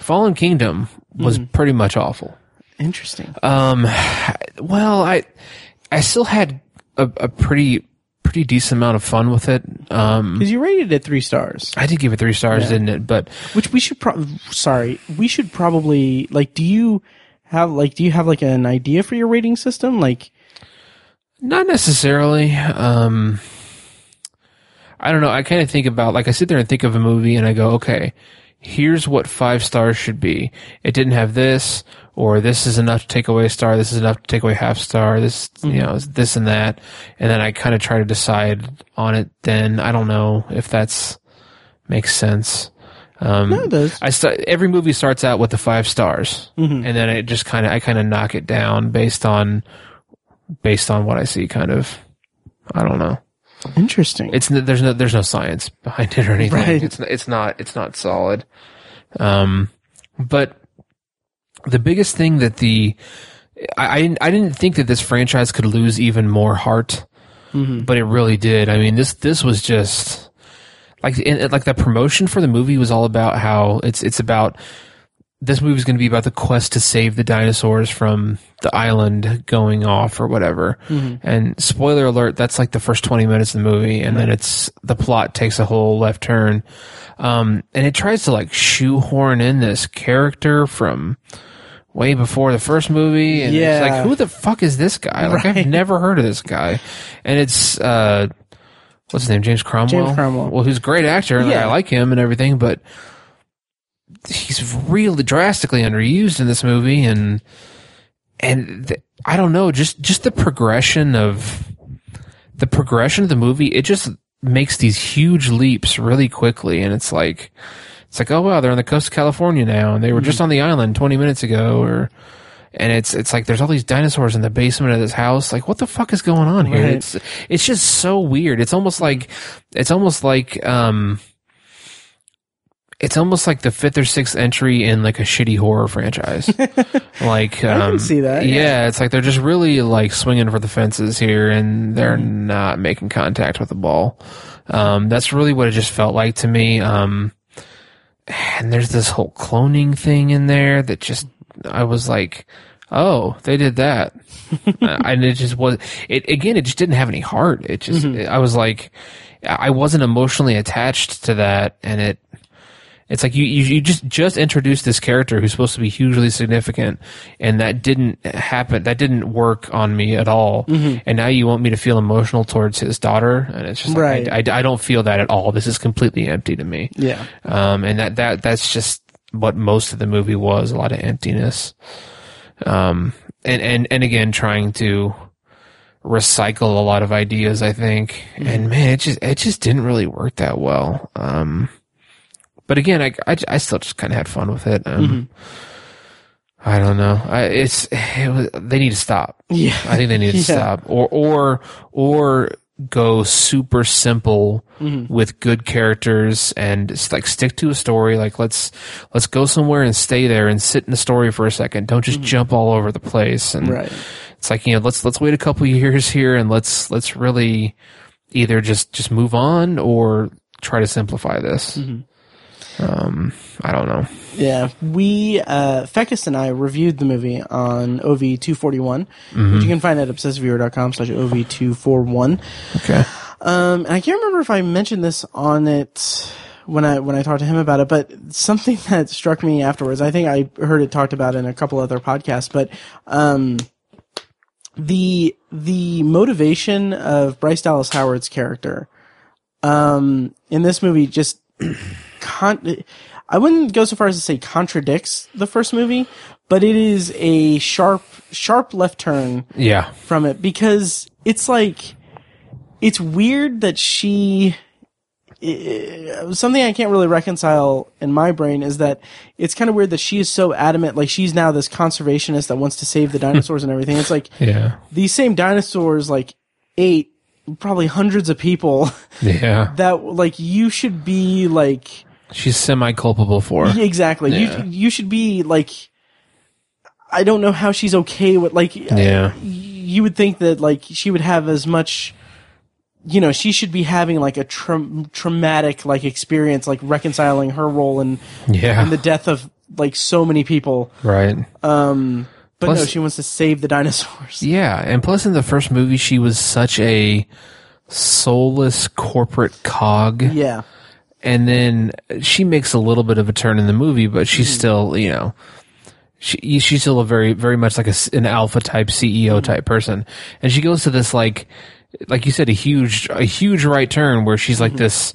Fallen Kingdom was pretty much awful. Interesting. Um, well, I I still had a, a pretty pretty decent amount of fun with it. Um, Because you rated it three stars, I did give it three stars, didn't it? But which we should. Pro- sorry, we should probably like. Do you have like? Do you have like an idea for your rating system? Like, Not necessarily. Um, I don't know. I kind of think about like I sit there and think of a movie and I go, okay, here's what five stars should be. It didn't have this, or this is enough to take away a star. This is enough to take away half star. This, you know, this and that, and then I kind of try to decide on it. Then I don't know if that's makes sense. Um, no, it does. I start every movie starts out with the five stars, and then it just kind of I kind of knock it down based on based on what I see. Kind of, I don't know. Interesting. It's there's no there's no science behind it or anything. Right. It's it's not it's not solid. Um, but the biggest thing that the I I didn't, I didn't think that this franchise could lose even more heart but it really did. I mean, this this was just like in, like the promotion for the movie was all about how it's it's about this movie is going to be about the quest to save the dinosaurs from the island going off or whatever. And spoiler alert, that's like the first 20 minutes of the movie. And then it's the plot takes a whole left turn. Um, and it tries to like shoehorn in this character from way before the first movie. And it's like, who the fuck is this guy? Like, Right. I've never heard of this guy. And it's, uh, what's his name? James Cromwell. James Cromwell. Well, who's a great actor. and Yeah. I like him and everything, but he's really drastically underused in this movie and and th- I don't know just just the progression of the progression of the movie it just makes these huge leaps really quickly and it's like it's like oh wow they're on the coast of California now and they were just on the island 20 minutes ago or and it's it's like there's all these dinosaurs in the basement of this house like what the fuck is going on here? Right. it's it's just so weird. It's almost like it's almost like um it's almost like the fifth or sixth entry in like a shitty horror franchise. like, um, I can see that, Yeah. yeah. it's like they're just really like swinging for the fences here, and they're Mm-hmm. not making contact with the ball. Um, that's really what it just felt like to me. Um, and there's this whole cloning thing in there that just I was like, oh, they did that, and it just was. It again, it just didn't have any heart. It just Mm-hmm. I was like, I wasn't emotionally attached to that, and it. It's like you, you you just just introduced this character who's supposed to be hugely significant, and that didn't happen. That didn't work on me at all. Mm-hmm. And now you want me to feel emotional towards his daughter, and it's just like Right. I, I, I don't feel that at all. This is completely empty to me. Yeah. Um, and that, that, that's just what most of the movie was, a lot of emptiness. Um, and, and, and again, trying to recycle a lot of ideas, I think. And man, it just, it just didn't really work that well. Um, but again, I, I, I still just kind of had fun with it. Um, I don't know. I, it's, it was, they need to stop. Yeah. I think they need to Yeah. stop, or or or go super simple Mm-hmm. with good characters and just like stick to a story. Like let's let's go somewhere and stay there and sit in the story for a second. Don't just jump all over the place. And Mm-hmm. Right. it's like you know let's let's wait a couple years here and let's let's really either just just move on or try to simplify this. Mm-hmm. Um, I don't know. Yeah, we uh, Fekkes and I reviewed the movie on OV two forty one, which you can find at obsessiveviewer.com slash OV two four one. Okay. Um, and I can't remember if I mentioned this on it when I when I talked to him about it, but something that struck me afterwards. I think I heard it talked about in a couple other podcasts, but um, the the motivation of Bryce Dallas Howard's character um, in this movie just con- I wouldn't go so far as to say contradicts the first movie, but it is a sharp sharp left turn Yeah. from it because it's like it's weird that she something I can't really reconcile in my brain is that it's kind of weird that she is so adamant like she's now this conservationist that wants to save the dinosaurs and everything it's like Yeah. these same dinosaurs like ate probably hundreds of people Yeah. that like you should be like She's semi culpable for. exactly Yeah. you you should be like I don't know how she's okay with like Yeah. you would think that like she would have as much you know she should be having like a tra- traumatic like experience like reconciling her role in Yeah. in the death of like so many people right. um but no Plus- she wants to save the dinosaurs Yeah, and plus in the first movie, she was such a soulless corporate cog, yeah and then she makes a little bit of a turn in the movie, but she's hmm. still, you know, she she's still a very very much like a, an alpha type CEO hmm. type person, and she goes to this like, like you said, a huge a huge right turn where she's like hmm. this,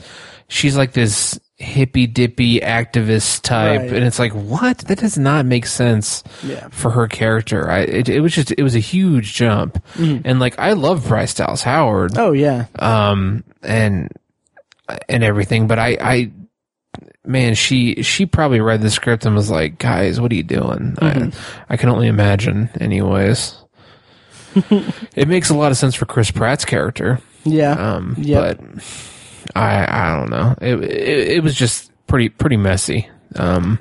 she's like this hippy dippy activist type, Right. and it's like what? That does not make sense Yeah. for her character. I it, it was just it was a huge jump, and like I love Bryce Dallas Howard, oh yeah. Um, and and everything, but I I man she she probably read the script and was like, guys, what are you doing? I I can only imagine. Anyways, it makes a lot of sense for Chris Pratt's character, yeah um, Yep. but I I don't know. It, it it was just pretty pretty messy. Um,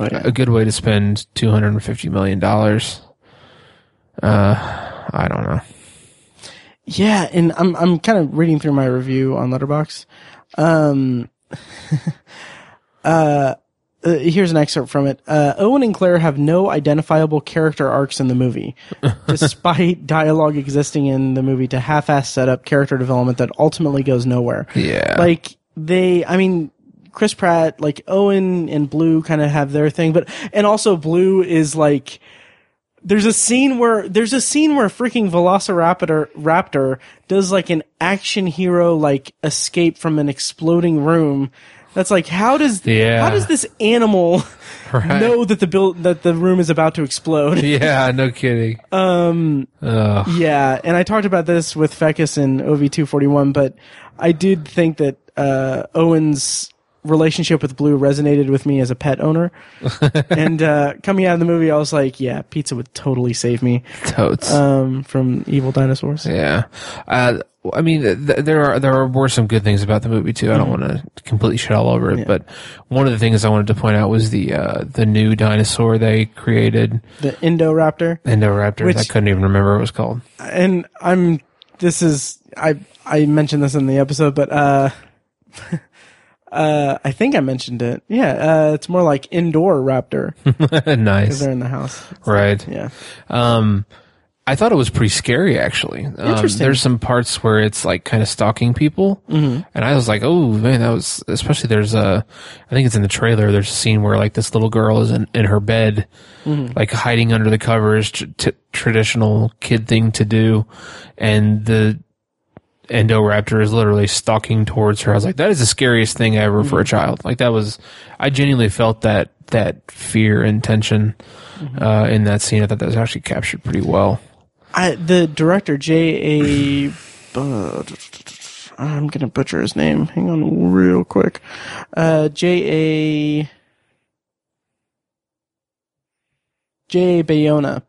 Oh, yeah. a good way to spend two hundred and fifty million dollars. Uh, I don't know. Yeah, and I'm I'm kind of reading through my review on Letterboxd. Um, uh, uh, here's an excerpt from it. Uh, Owen and Claire have no identifiable character arcs in the movie, despite dialogue existing in the movie to half-ass set up character development that ultimately goes nowhere. Yeah. Like they, I mean, Chris Pratt, like Owen and Blue kind of have their thing, but, and also Blue is like, there's a scene where there's a scene where a freaking Velociraptor Raptor does like an action hero like escape from an exploding room. That's like how does Yeah. how does this animal Right. know that the build that the room is about to explode? yeah, no kidding. Um. Yeah, and I talked about this with Fekkes in OV241, but I did think that uh, Owen's relationship with Blue resonated with me as a pet owner. and uh, coming out of the movie, I was like, yeah, pizza would totally save me totes. um, from evil dinosaurs. Yeah. Uh, I mean, th- there are there were some good things about the movie too. I don't want to completely shit all over it, but one of the things I wanted to point out was the uh, the new dinosaur they created, The Indoraptor. Indoraptor. Which- I couldn't even remember what it was called. And I'm, this is, I, I mentioned this in the episode, but, uh, uh, I think I mentioned it. Yeah, uh, it's more like indoor raptor because nice, they're in the house. right? Yeah. Um, I thought it was pretty scary actually. Um, Interesting. There's some parts where it's like kind of stalking people, mm-hmm. and I was like, "Oh man, that was." Especially there's a, I think it's in the trailer. There's a scene where like this little girl is in, in her bed, like hiding under the covers, tr- t- traditional kid thing to do, and the Indoraptor is literally stalking towards her. I was like, that is the scariest thing ever for a child. Like that was, I genuinely felt that that fear and tension uh, in that scene. I thought that was actually captured pretty well. I, the director J. A. Uh, I'm gonna butcher his name. Hang on, real quick. Uh, J. A. J. A. Bayona.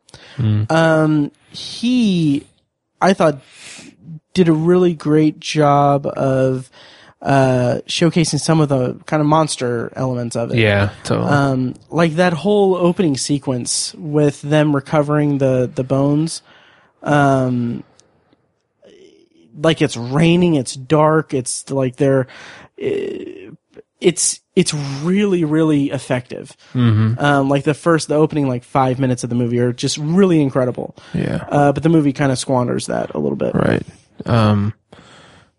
Um, he, I thought, did a really great job of uh, showcasing some of the kind of monster elements of it. Yeah, totally. Um, like that whole opening sequence with them recovering the the bones. Um, like it's raining, it's dark, it's like they're, eh, it's it's really really effective. Mm-hmm. Um, like the first the opening like five minutes of the movie are just really incredible. yeah, Uh, but the movie kind of squanders that a little bit. right. Um,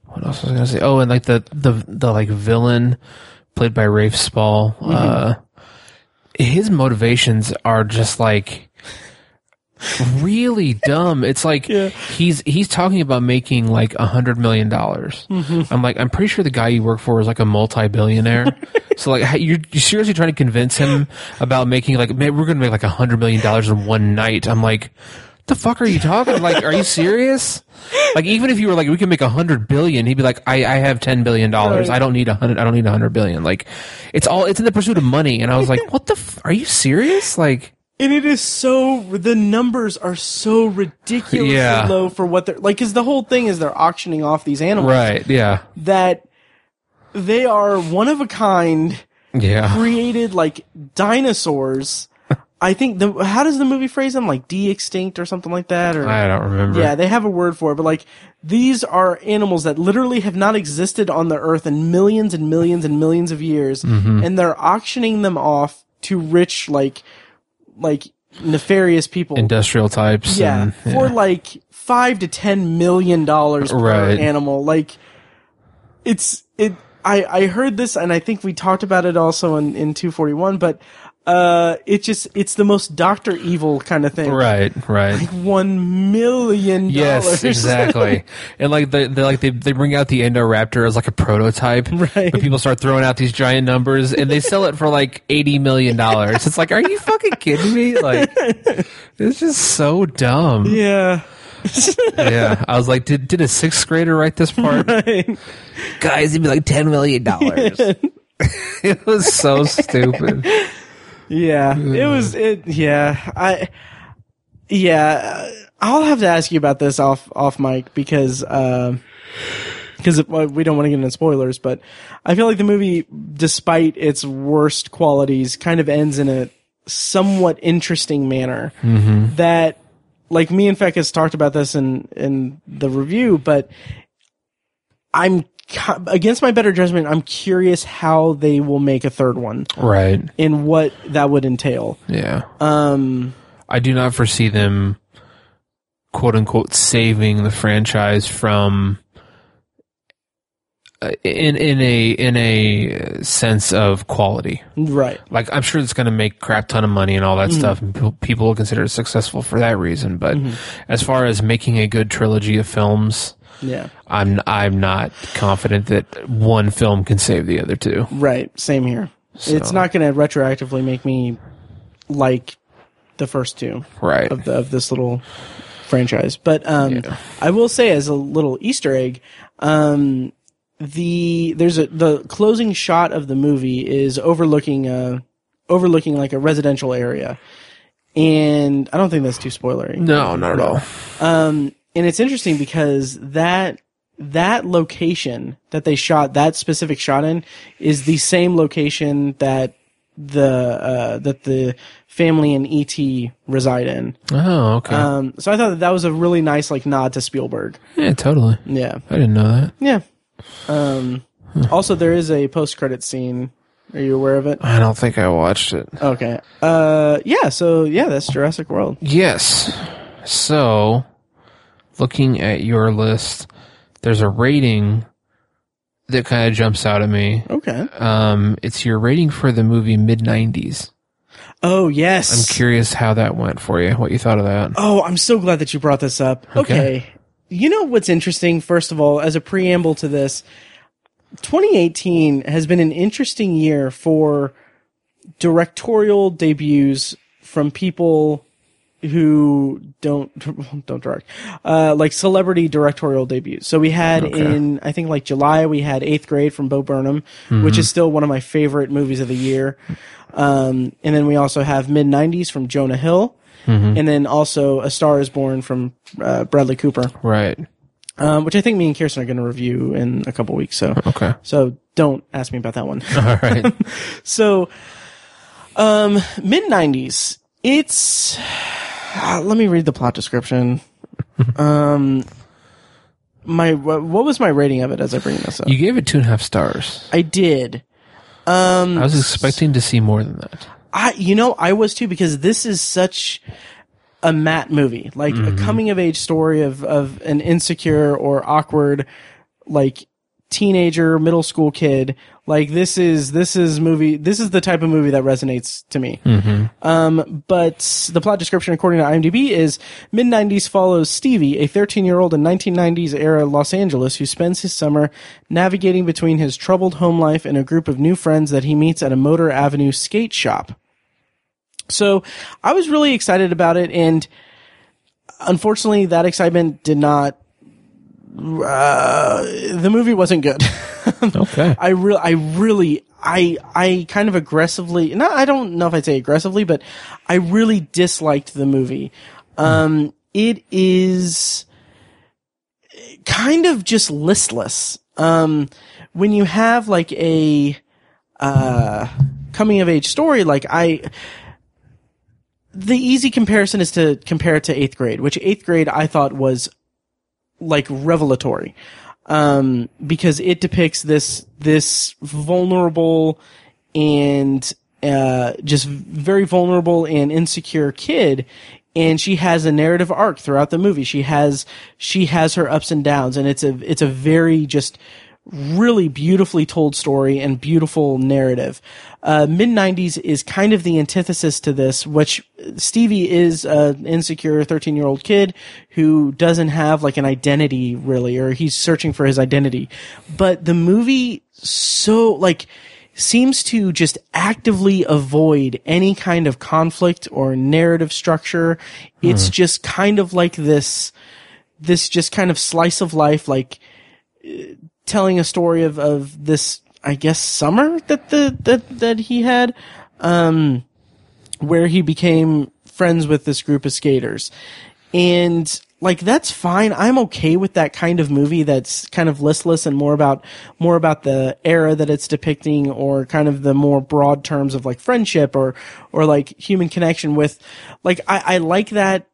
what else was I gonna say? Oh, and like the the the like villain played by Rafe Spall. Uh, his motivations are just like really dumb. It's like Yeah. he's he's talking about making like a hundred million dollars. I'm like, I'm pretty sure the guy you work for is like a multi-billionaire. so like, you're, you're seriously trying to convince him about making like, man, we're gonna make like a hundred million dollars in one night. I'm like, the fuck are you talking? Like, are you serious? Like, even if you were like, we can make a hundred billion, he'd be like, I, I have ten billion dollars. I don't need a hundred. I don't need a hundred billion. Like, it's all it's in the pursuit of money. And I was like, what the? F- are you serious? Like. And it is so the numbers are so ridiculously Yeah. low for what they're like. Because the whole thing is they're auctioning off these animals Right. Yeah. that they are one of a kind, Yeah. created like dinosaurs. I think the how does the movie phrase them like de-extinct or something like that or I don't remember. yeah they have a word for it but like these are animals that literally have not existed on the earth in millions and millions and millions of years Mm-hmm. and they're auctioning them off to rich like like nefarious people Industrial types. yeah, and- for like five to ten million dollars per Right. animal. Like it's it. I I heard this and I think we talked about it also in in two forty one, but uh, it just it's the most Doctor Evil kind of thing. Right. Right. One million Yes, exactly. and like they, they like they they bring out the Indoraptor as like a prototype, Right. But people start throwing out these giant numbers, and they sell it for like eighty million dollars. It's like, are you fucking kidding me? Like, it's just so dumb. yeah. Yeah, I was like, did did a sixth grader write this part? Guys, it'd be like ten million dollars. it was so stupid. Yeah, it was it. Yeah, I. Yeah, I'll have to ask you about this off off mic because um, because well, we don't want to get into spoilers, but I feel like the movie, despite its worst qualities, kind of ends in a somewhat interesting manner mm-hmm. that like me and Fekkes talked about this in in the review, but I'm against my better judgment. I'm curious how they will make a third one Right. and what that would entail. Yeah. Um, I do not foresee them quote unquote saving the franchise from uh, in in a in a sense of quality. right. Like I'm sure it's going to make crap ton of money and all that stuff, and people, people will consider it successful for that reason. But as far as making a good trilogy of films, Yeah. I'm I'm not confident that one film can save the other two. Right. Same here. It's not going to retroactively make me like the first two Right. of the, of this little franchise. But um, Yeah. I will say, as a little Easter egg, um, the there's a the closing shot of the movie is overlooking uh overlooking like a residential area, and I don't think that's too spoilery. No, not at all. Um, and it's interesting because that that location that they shot that specific shot in is the same location that the uh, that the family in ET reside in. Oh, okay. Um, so I thought that that was a really nice like nod to Spielberg. yeah, totally. Yeah, I didn't know that. yeah. Um, also, there is a post credit scene. Are you aware of it? I don't think I watched it. Okay. Uh, yeah. So yeah, that's Jurassic World. Yes. So, looking at your list, there's a rating that kind of jumps out at me. Okay. Um, it's your rating for the movie mid '90s. Oh yes. I'm curious how that went for you. What you thought of that? Oh, I'm so glad that you brought this up. Okay. Okay. You know what's interesting, first of all, as a preamble to this, 2018 has been an interesting year for directorial debuts from people who don't don't direct uh like celebrity directorial debuts so we had in i think like july we had eighth grade from bo burnham which is still one of my favorite movies of the year um and then we also have mid 90s from jonah hill and then also a star is born from uh, bradley cooper Right. um which i think me and Kyrsten are going to review in a couple weeks so Okay. so don't ask me about that one All right. so, um, mid '90s. It's. Ah, let me read the plot description. um, my wha- what was my rating of it as I bring this up? you gave it two and a half stars. I did. Um, I was expecting to see more than that. I you know I was too because this is such a Matt movie, like a coming of age story of of an insecure or awkward like teenager, middle school kid. Like this is this is movie this is the type of movie that resonates to me. Um, but the plot description according to IMDb is mid 90s follows Stevie, a 13 year old in 1990s era Los Angeles who spends his summer navigating between his troubled home life and a group of new friends that he meets at a Motor Avenue skate shop. So I was really excited about it, and unfortunately, that excitement did not. Uh, the movie wasn't good. Okay. I really, I really, I, I kind of aggressively, not, I don't know if I'd say aggressively, but I really disliked the movie. Um, it is kind of just listless. Um, when you have like a, uh, coming of age story, like I, the easy comparison is to compare it to eighth grade, which eighth grade I thought was like revelatory. Um, because it depicts this this vulnerable and uh, just very vulnerable and insecure kid and she has a narrative arc throughout the movie. She has she has her ups and downs and it's a it's a very just really beautifully told story and beautiful narrative. Uh, Mid 90s is kind of the antithesis to this, which Stevie is an insecure 13 year old kid who doesn't have like an identity really, or he's searching for his identity. But the movie so like, seems to just actively avoid any kind of conflict or narrative structure. It's just kind of like this, this just kind of slice of life, like, telling a story of, of this, I guess, summer that the, that, that he had, um, where he became friends with this group of skaters. And like, that's fine. I'm okay with that kind of movie that's kind of listless and more about, more about the era that it's depicting or kind of the more broad terms of like friendship or, or like human connection with, like, I, I like that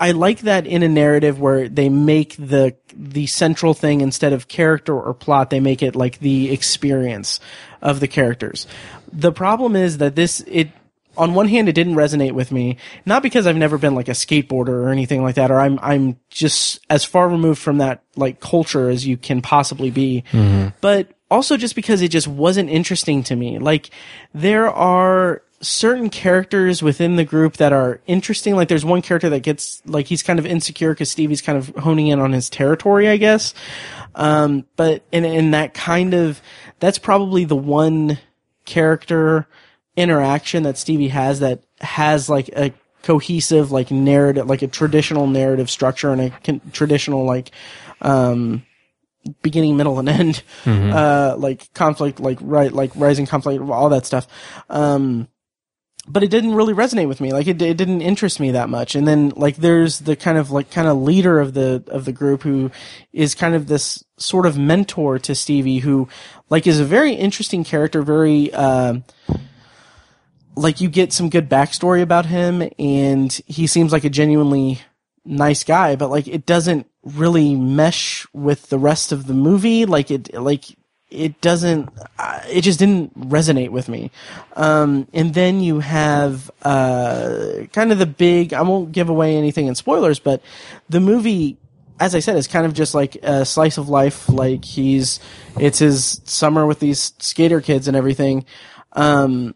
I like that in a narrative where they make the the central thing instead of character or plot, they make it like the experience of the characters. The problem is that this it on one hand it didn't resonate with me, not because I've never been like a skateboarder or anything like that, or I'm I'm just as far removed from that like culture as you can possibly be. Mm-hmm. But also just because it just wasn't interesting to me. Like there are certain characters within the group that are interesting. Like there's one character that gets like he's kind of insecure because Stevie's kind of honing in on his territory, I guess. Um, but in in that kind of that's probably the one character interaction that Stevie has that has like a cohesive like narrative, like a traditional narrative structure and a con- traditional like um beginning, middle, and end, uh, like conflict, like right, like rising conflict, all that stuff. Um, but it didn't really resonate with me. Like it, it didn't interest me that much. And then like there's the kind of like kind of leader of the of the group who is kind of this sort of mentor to Stevie, who like is a very interesting character, very. Um, like you get some good backstory about him and he seems like a genuinely nice guy, but like it doesn't really mesh with the rest of the movie. Like it, like it doesn't, uh, it just didn't resonate with me. Um, and then you have, uh, kind of the big, I won't give away anything in spoilers, but the movie, as I said, is kind of just like a slice of life. Like he's, it's his summer with these skater kids and everything. Um,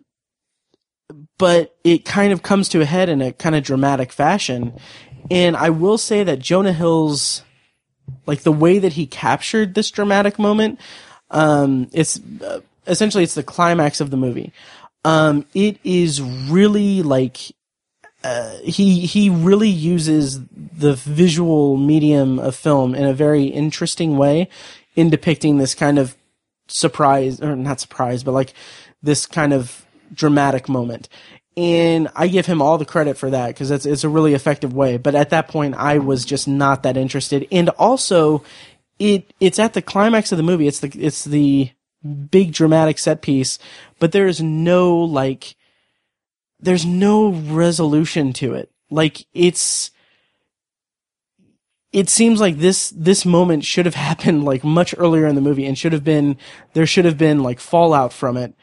but it kind of comes to a head in a kind of dramatic fashion. And I will say that Jonah Hill's, like the way that he captured this dramatic moment, um, it's uh, essentially it's the climax of the movie. Um, it is really like, uh, he, he really uses the visual medium of film in a very interesting way in depicting this kind of surprise, or not surprise, but like this kind of dramatic moment. And I give him all the credit for that because it's, it's a really effective way. But at that point, I was just not that interested. And also, it, it's at the climax of the movie. It's the, it's the big dramatic set piece, but there is no like, there's no resolution to it. Like it's, it seems like this this moment should have happened like much earlier in the movie and should have been there should have been like fallout from it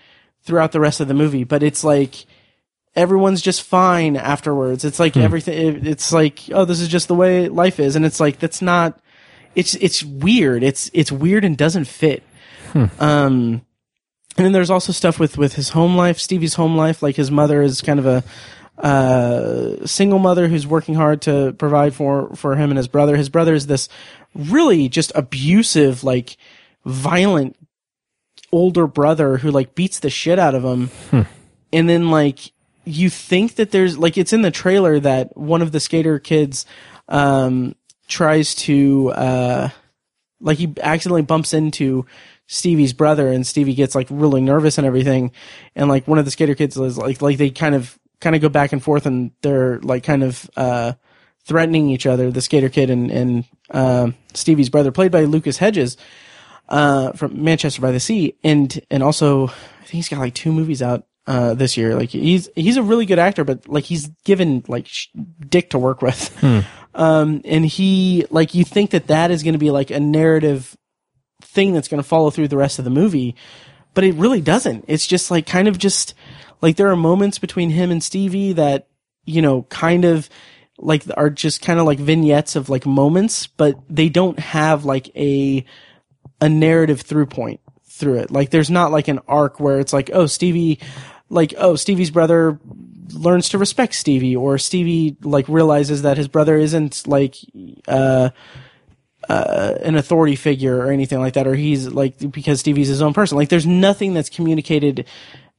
throughout the rest of the movie but it's like everyone's just fine afterwards it's like hmm. everything it- it's like oh this is just the way life is and it's like that's not it's it's weird it's it's weird and doesn't fit um and then there's also stuff with with his home life stevie's home life like his mother is kind of a uh, single mother who's working hard to provide for for him and his brother. His brother is this really just abusive, like violent older brother who like beats the shit out of him. And then like you think that there's like it's in the trailer that one of the skater kids um tries to uh like he accidentally bumps into Stevie's brother and Stevie gets like really nervous and everything. And like one of the skater kids is like, like they kind of, kind of go back and forth and they're like kind of, uh, threatening each other, the skater kid and, and, um Stevie's brother played by Lucas Hedges, uh, from Manchester by the Sea. And, and also I think he's got like two movies out, uh, this year. Like he's, he's a really good actor, but like he's given like sh- dick to work with. Um, and he, like, you think that that is going to be like a narrative thing that's going to follow through the rest of the movie, but it really doesn't. It's just like kind of just like there are moments between him and Stevie that, you know, kind of like are just kind of like vignettes of like moments, but they don't have like a, a narrative through point through it. Like there's not like an arc where it's like, oh, Stevie, like, oh, Stevie's brother learns to respect Stevie or Stevie like realizes that his brother isn't like, uh, uh, an authority figure or anything like that, or he's like because Stevie's his own person. Like, there's nothing that's communicated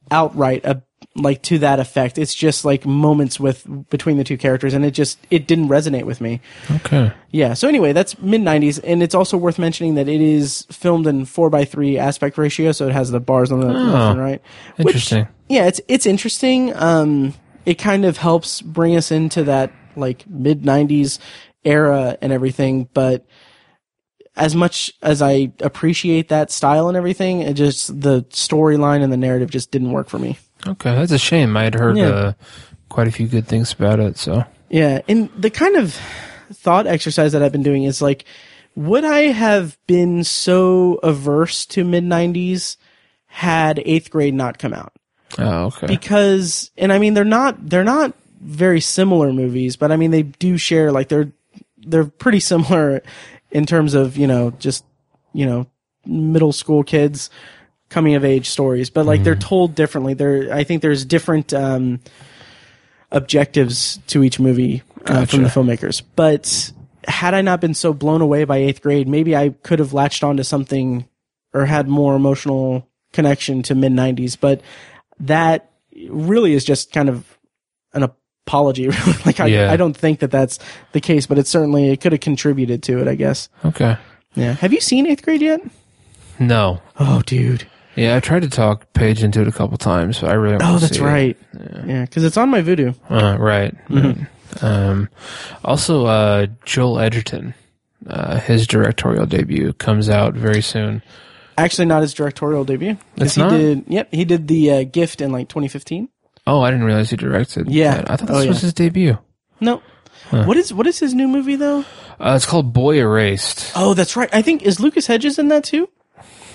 outright, uh, like to that effect. It's just like moments with between the two characters, and it just it didn't resonate with me. Okay. Yeah. So anyway, that's mid '90s, and it's also worth mentioning that it is filmed in four by three aspect ratio, so it has the bars on the left and right. Which, Interesting. Yeah, it's it's interesting. Um, it kind of helps bring us into that like mid '90s era and everything, but as much as I appreciate that style and everything, it just the storyline and the narrative just didn't work for me. Okay, that's a shame. I had heard Yeah. uh, quite a few good things about it. So Yeah, and the kind of thought exercise that I've been doing is like, would I have been so averse to mid '90s had Eighth Grade not come out? Oh, okay. Because, and I mean, they're not they're not very similar movies, but I mean, they do share like they're they're pretty similar in terms of you know just you know middle school kids coming of age stories, but like they're told differently. There, I think there's different um, objectives to each movie uh, from the filmmakers. But had I not been so blown away by eighth grade, maybe I could have latched onto something or had more emotional connection to mid '90s. But that really is just kind of an apology. Like I, Yeah. I don't think that that's the case, but it certainly it could have contributed to it. I guess. okay. Yeah. Have you seen eighth grade yet? No. Oh, dude. Yeah, I tried to talk Paige into it a couple times, but I really Oh, that's see it. right. Yeah, because it's on my Vudu. Uh, right. Mm-hmm. right. Um, also, uh, Joel Edgerton, uh, his directorial debut comes out very soon. Actually, not his directorial debut. It's he not? did. Yep, he did the uh, Gift in like 2015. Oh, I didn't realize he directed. Yeah. that. I thought Oh, this was yeah. his debut. No. What is what is his new movie though? Uh, it's called Boy Erased. Oh, that's right. I think is Lucas Hedges in that too.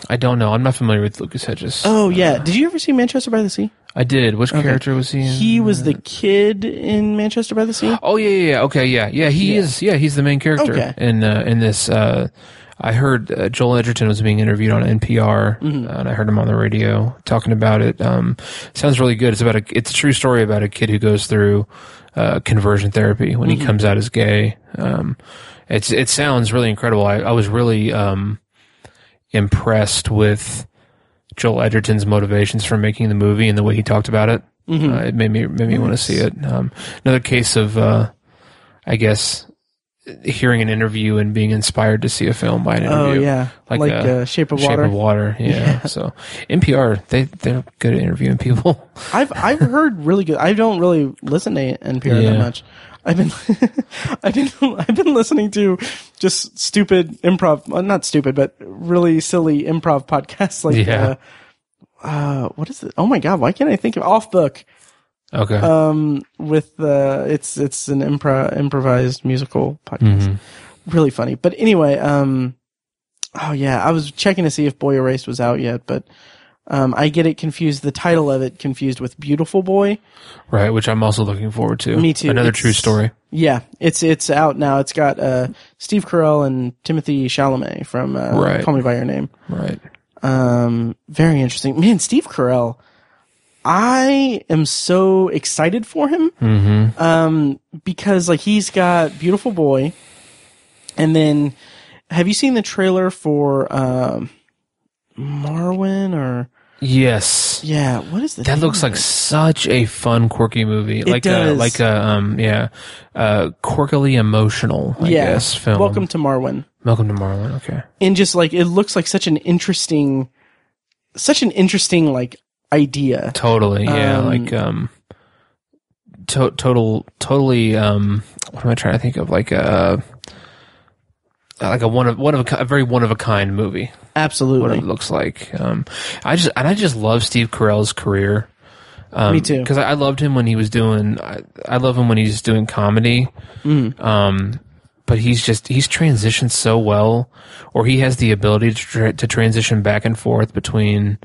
I don't know. I'm not familiar with Lucas Hedges. Oh yeah. Did you ever see Manchester by the Sea? I did. Which character was he in? He was the kid in Manchester by the Sea. Oh yeah, yeah, yeah. Okay, yeah, yeah. He is. Yeah, he's the main character Okay. in uh, in this. Uh, I heard uh, Joel Edgerton was being interviewed on NPR, Mm-hmm. uh, and I heard him on the radio talking about it. Um, sounds really good. It's about a. It's a true story about a kid who goes through uh, conversion therapy when Mm-hmm. he comes out as gay. Um, it's it sounds really incredible. I, I was really um, impressed with Joel Edgerton's motivations for making the movie and the way he talked about it. Mm-hmm. Uh, it made me made me want to see it. Um, another case of, uh, I guess, hearing an interview and being inspired to see a film by an interview. Oh yeah, Like, like, uh, uh, Shape of Shape Water. Shape of Water, yeah. So NPR, they they're good at interviewing people. I've I've heard really good. I don't really listen to NPR Yeah. that much. I've been I've been I've been listening to just stupid improv, well, not stupid, but really silly improv podcasts like Yeah. uh, uh what is it? Oh my god, why can't I think of Off Book? Okay, Um with uh it's it's an improv improvised musical podcast. Mm-hmm. Really funny. But anyway, um oh yeah, I was checking to see if Boy Erased was out yet, but um, I get it confused. The title of it confused with Beautiful Boy. right. Which I'm also looking forward to. Me too. Another It's- true story. Yeah, it's it's out now. It's got uh, Steve Carell and Timothée Chalamet from uh, Right. Call Me by Your Name. Right. Um, very interesting, man. Steve Carell, I am so excited for him. Mm-hmm. Um, because like he's got Beautiful Boy, and then have you seen the trailer for um, Marwen or Yes. yeah? What is the That name looks like such a fun, quirky movie. like a like a um yeah, uh quirkily emotional. I yeah. guess film. Welcome to Marwen. Welcome to Marwen. Okay. and just like it looks like such an interesting such an interesting like idea Totally. Yeah. Um, like um. To- total. Totally. Um. What am I trying to think of? Like a. Like a one of one of a, a very one of a kind movie. Absolutely, what it looks like. Um. I just and I just love Steve Carell's career. Um, Me too. Because I, I loved him when he was doing. I, I love him when he's doing comedy. Mm. Um, but he's just he's transitioned so well, or he has the ability to tra- to transition back and forth between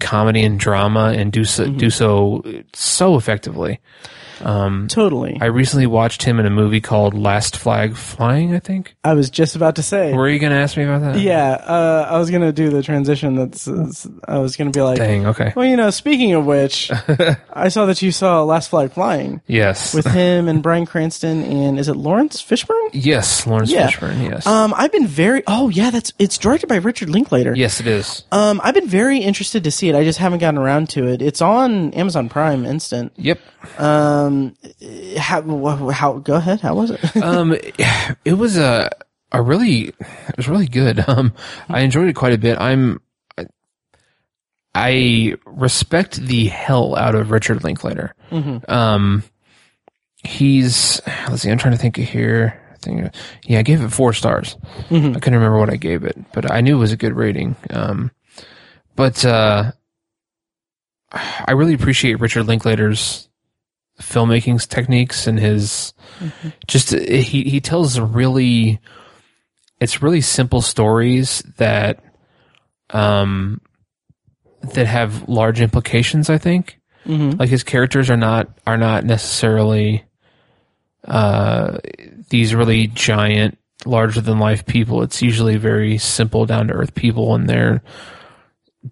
comedy and drama and do so Mm-hmm. do so so effectively. Totally I recently watched him in a movie called Last Flag Flying. I think. I was just about to say Were you going to ask me about that? yeah uh, i was gonna do the transition that's i was gonna be like Dang. Okay. well you know speaking of which i saw that you saw last flag flying Yes. with him and bryan cranston and is it lawrence fishburne yes, Lawrence Yeah. Fishburne. Yes. um i've been very oh yeah that's it's directed by richard linklater yes, it is. um i've been very interested to see it i just haven't gotten around to it it's on amazon prime instant Yep. Um, how, how, go ahead. How was it? um, it was a a really it was really good. Um, I enjoyed it quite a bit. I'm I, I respect the hell out of Richard Linklater. Um, he's let's see. I'm trying to think of here. I think, yeah, I gave it four stars. I couldn't remember what I gave it, but I knew it was a good rating. Um, but uh, I really appreciate Richard Linklater's filmmaking techniques and his just he he tells really it's really simple stories that um that have large implications i think. Like his characters are not are not necessarily uh these really giant larger than life people. It's usually very simple down to earth people and they're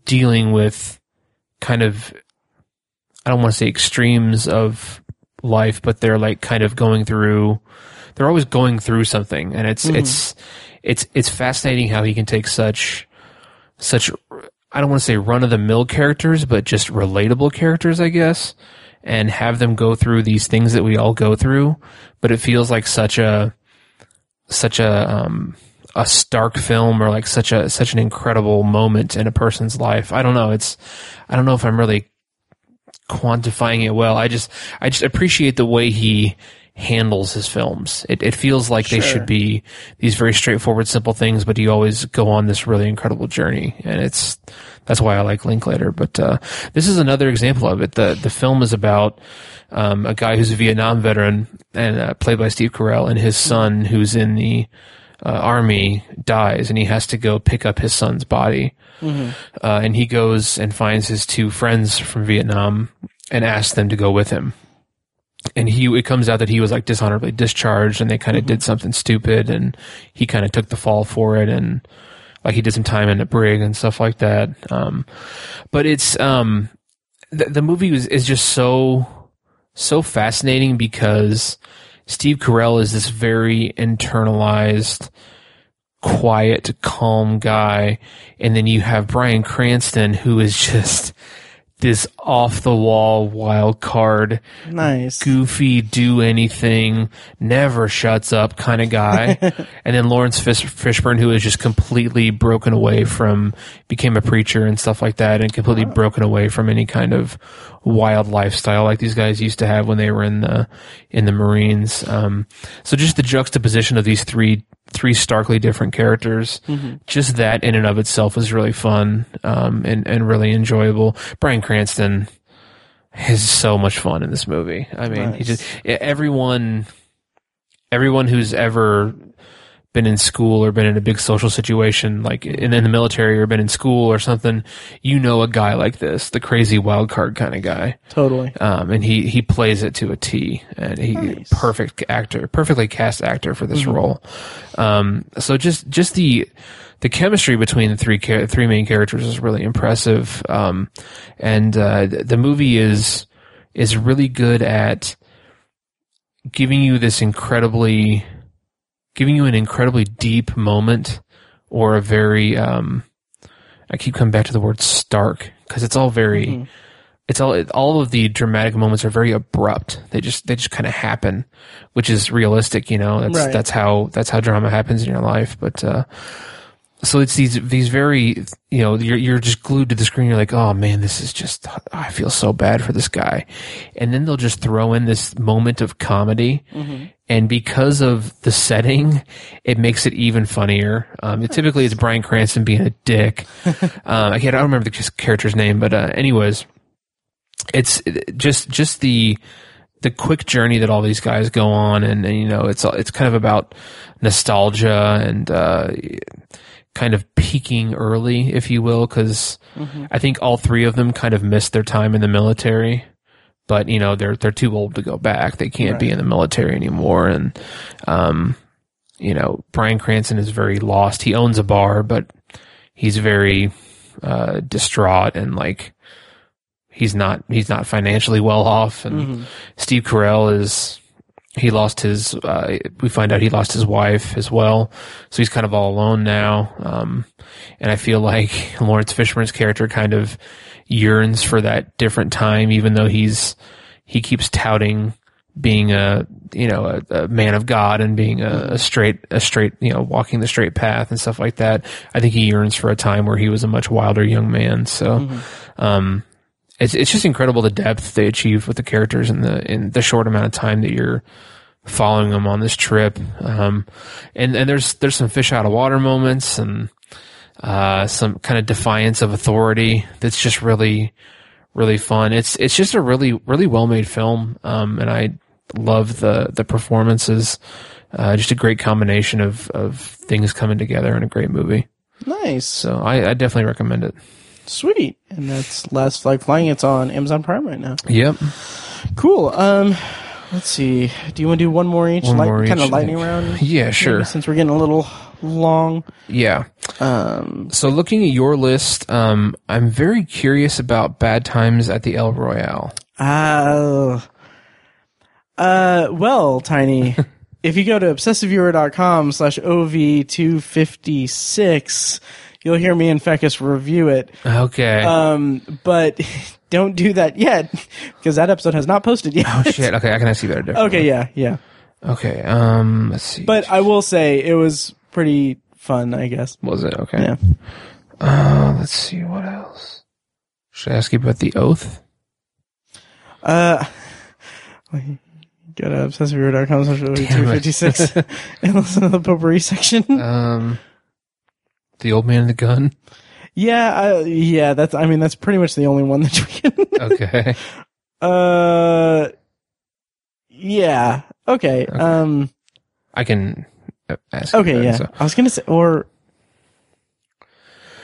dealing with kind of I don't want to say extremes of life, but they're like kind of going through they're always going through something and it's it's it's it's fascinating how he can take such such I don't want to say run of the mill characters, but just relatable characters, I guess, and have them go through these things that we all go through, but it feels like such a such a um a stark film or like such a such an incredible moment in a person's life. I don't know. It's I don't know if I'm really quantifying it well. I just I just appreciate the way he handles his films. It it feels like they should be these very straightforward, simple things, but you always go on this really incredible journey, and it's that's why I like Linklater. But uh, this is another example of it. the The film is about um, a guy who's a Vietnam veteran and uh, played by Steve Carell, and his son who's in the uh, army dies, and he has to go pick up his son's body. Uh, and he goes and finds his two friends from Vietnam and asks them to go with him. And he, it comes out that he was like dishonorably discharged and they kind of did something stupid and he kind of took the fall for it and like he did some time in a brig and stuff like that. Um, but it's, um, the, the movie is, is just so, so fascinating because Steve Carell is this very internalized, quiet, calm guy. And then you have Bryan Cranston, who is just this off the wall wild card, Nice. goofy, do anything, never shuts up kind of guy. and then Lawrence Fish- Fishburne, who is just completely broken away from, became a preacher and stuff like that, and completely broken away from any kind of wild lifestyle like these guys used to have when they were in the in the Marines. Um, so just the juxtaposition of these three three starkly different characters, just that in and of itself is really fun um, and and really enjoyable. Bryan Cranston is so much fun in this movie. I mean, he just everyone everyone who's ever been in school or been in a big social situation, like in, in the military or been in school or something, you know a guy like this, the crazy wild card kind of guy. Totally. Um, and he, he plays it to a T and he Nice. perfect actor, perfectly cast actor for this role. Um, so just, just the, the chemistry between the three, char- three main characters is really impressive. Um, and, uh, th- the movie is, is really good at giving you this incredibly, giving you an incredibly deep moment or a very, um, I keep coming back to the word stark because it's all very, it's all all of the dramatic moments are very abrupt. They just they just kind of happen, which is realistic. You know, that's Right. that's how that's how drama happens in your life. But uh, so it's these these very you know you're you're just glued to the screen. You're like, oh man, this is just I feel so bad for this guy, and then they'll just throw in this moment of comedy. And because of the setting, it makes it even funnier. Um, it, typically, it's Bryan Cranston being a dick. um, I can't. I don't remember the character's name, but uh, anyways, it's just just the the quick journey that all these guys go on, and, and you know, it's it's kind of about nostalgia and uh, kind of peaking early, if you will, because I think all three of them kind of missed their time in the military. But you know they're they're too old to go back. They can't be in the military anymore, and um, you know Bryan Cranston is very lost. He owns a bar, but he's very uh, distraught and like he's not he's not financially well off and Steve Carell is he lost his uh, we find out he lost his wife as well so he's kind of all alone now um, and I feel like Lawrence Fishburne's character kind of yearns for that different time even though he's he keeps touting being a you know a, a man of God and being a, a straight a straight you know walking the straight path and stuff like that. I think he yearns for a time where he was a much wilder young man. So, um, it's it's just incredible the depth they achieved with the characters in the in the short amount of time that you're following them on this trip. Um, and and there's there's some fish out of water moments and uh, some kind of defiance of authority that's just really really fun. It's it's just a really really well made film, um, and I love the the performances. Uh, just a great combination of of things coming together in a great movie. Nice. So I, I definitely recommend it. Sweet. And that's Last Flag Flying. It's on Amazon Prime right now. Yep. Cool. Um, let's see. Do you want to do one more each? One Light, more kind each, of lightning round? Yeah, sure. Maybe Since we're getting a little long. Yeah. Um, So looking at your list, um, I'm very curious about Bad Times at the El Royale. uh, uh, well, Tiny, if you go to obsessiveviewer.com slash OV256, you'll hear me and Fekkes review it. Okay. Um, but don't do that yet because that episode has not posted yet. oh shit. Okay, I can see differently. Okay, yeah, yeah. Okay. Um. Let's see. But I will say it was pretty fun, I guess. was it okay? Yeah. Uh. Let's see. What else? Should I ask you about the oath? Uh, go to obsessiveviewer.com slash OV256 and listen to the potpourri section. Um. The old man and the gun. yeah, uh, yeah, that's, I mean, that's pretty much the only one that we can. Okay. uh, yeah, okay. Um, I can uh, ask. you okay, that, yeah. so- I was gonna say, or,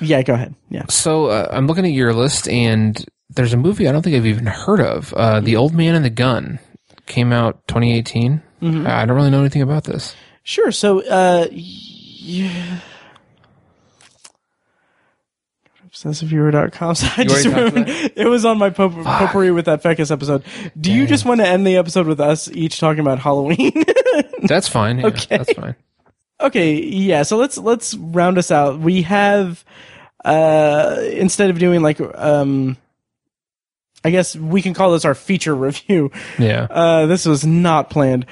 yeah, go ahead. Yeah. So uh, I'm looking at your list, and there's a movie I don't think I've even heard of. Uh, the Old Man and the Gun came out 2018. Mm-hmm. I don't really know anything about this. Sure. So, uh, yeah. ObsessiveViewer.com. So I just it was on my pop- potpourri with that Fekkes episode. Do you just want to end the episode with us each talking about Halloween? That's fine. Yeah, Okay. That's fine. okay, yeah. So let's let's round us out. We have uh instead of doing like um I guess we can call this our feature review. Yeah. Uh this was not planned.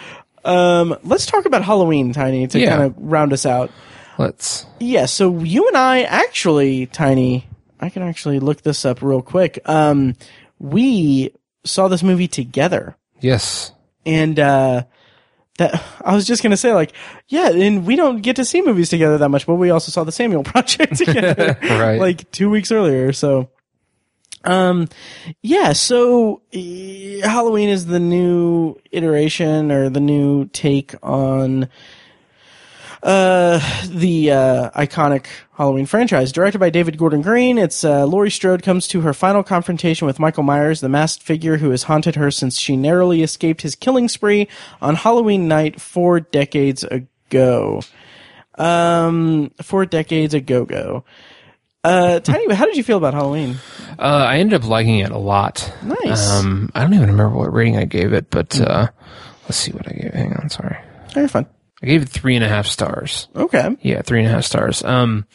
Um let's talk about Halloween, Tiny, to Yeah. kind of round us out. Let's. Yeah, so you and I actually, Tiny, I can actually look this up real quick. Um, we saw this movie together, Yes. and uh, that I was just gonna say, like, yeah, and we don't get to see movies together that much, but we also saw the Samuel Project together, Right. like two weeks earlier. So, um, yeah, so eh, Halloween is the new iteration or the new take on uh, the uh, iconic Halloween franchise. Directed by David Gordon Green, it's uh, Laurie Strode comes to her final confrontation with Michael Myers, the masked figure who has haunted her since she narrowly escaped his killing spree on Halloween night four decades ago. Um, four decades ago, go. Uh, Tiny, how did you feel about Halloween? Uh, I ended up liking it a lot. Nice. Um, I don't even remember what rating I gave it, but uh, let's see what I gave. Hang on, sorry. Very fun. I gave it three and a half stars. Okay. Yeah, three and a half stars. Um,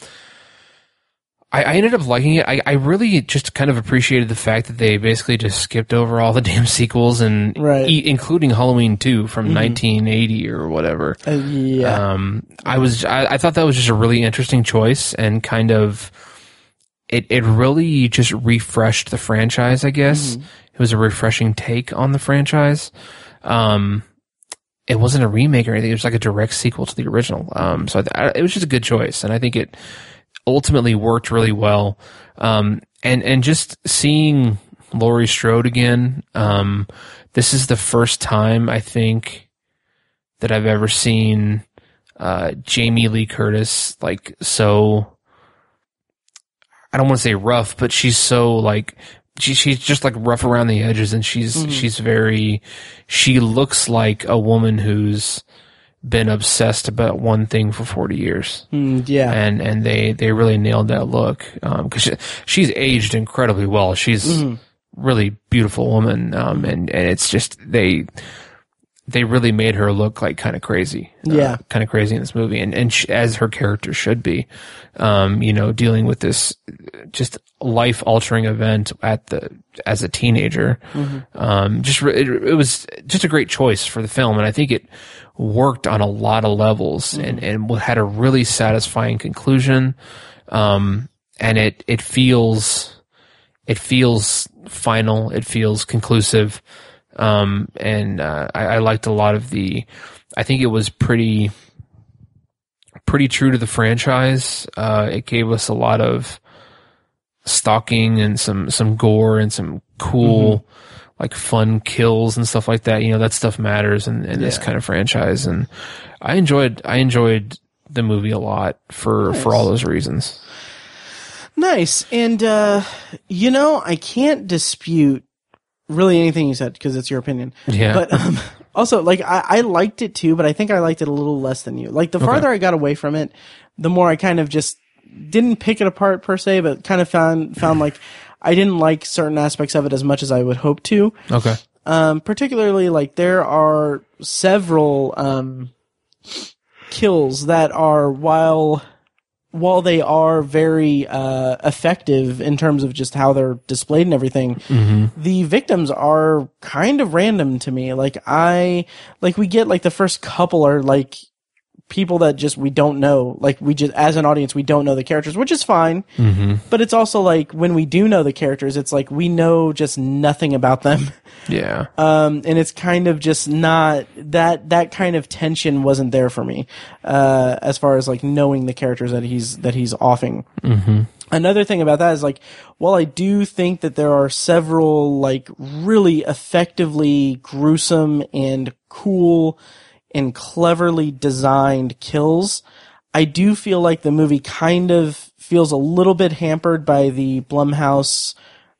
I, I ended up liking it. I, I really just kind of appreciated the fact that they basically just skipped over all the damn sequels and Right. e- including Halloween 2 from 1980 or whatever. Uh, yeah. Um, I was, I, I thought that was just a really interesting choice and kind of, it, it really just refreshed the franchise, I guess. It was a refreshing take on the franchise. Um, it wasn't a remake or anything. It was like a direct sequel to the original. Um, so I, I, it was just a good choice. And I think it ultimately worked really well. Um, and, and just seeing Laurie Strode again, um, this is the first time I think that I've ever seen, uh, Jamie Lee Curtis like so, I don't want to say rough, but she's so like, she, she's just like rough around the edges and she's, she's very, she looks like a woman who's been obsessed about one thing for 40 years Mm, yeah. and and they they really nailed that look because she, she's aged incredibly well. She's Mm-hmm. really beautiful woman, um, and and it's just they they really made her look like kind of crazy, Yeah. kind of crazy in this movie, and and she, as her character should be, um, you know, dealing with this just life altering event at the as a teenager, um, just re- it, it was just a great choice for the film, and I think it worked on a lot of levels and and had a really satisfying conclusion, um, and it it feels it feels final, it feels conclusive, um, and uh, I, I liked a lot of the. I think it was pretty pretty true to the franchise. Uh, it gave us a lot of stalking and some some gore and some cool like fun kills and stuff like that. You know that stuff matters in, in this kind of franchise, and I enjoyed I enjoyed the movie a lot for for all those reasons. Nice. And, uh, you know, I can't dispute really anything you said because it's your opinion. Yeah. But, um, also, like, I, I liked it too, but I think I liked it a little less than you. Like, the farther I got away from it, the more I kind of just didn't pick it apart per se, but kind of found, found like I didn't like certain aspects of it as much as I would hope to. Okay. Um, particularly like there are several, um, kills that are while, while they are very, uh, effective in terms of just how they're displayed and everything, the victims are kind of random to me. Like I, like we get like the first couple are like people that just we don't know. Like we just as an audience we don't know the characters, which is fine. Mm-hmm. But it's also like when we do know the characters, it's like we know just nothing about them. Yeah. Um, and it's kind of just not that that kind of tension wasn't there for me, uh, as far as like knowing the characters that he's that he's offing. Mm-hmm. Another thing about that is like, while I do think that there are several like really effectively gruesome and cool and cleverly designed kills, I do feel like the movie kind of feels a little bit hampered by the Blumhouse,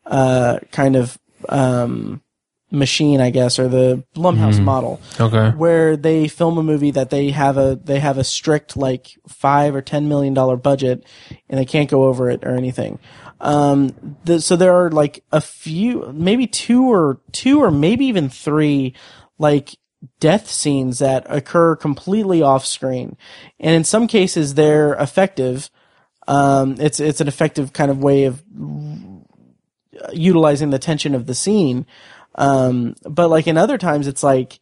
uh, kind of, um, machine, I guess, or the Blumhouse model Okay. where they film a movie that they have a they have a strict like five or ten million dollar budget and they can't go over it or anything. Um, the, so there are like a few, maybe two or two or maybe even three, like death scenes that occur completely off screen, and in some cases they're effective. Um, it's it's an effective kind of way of utilizing the tension of the scene. Um, but like in other times, it's like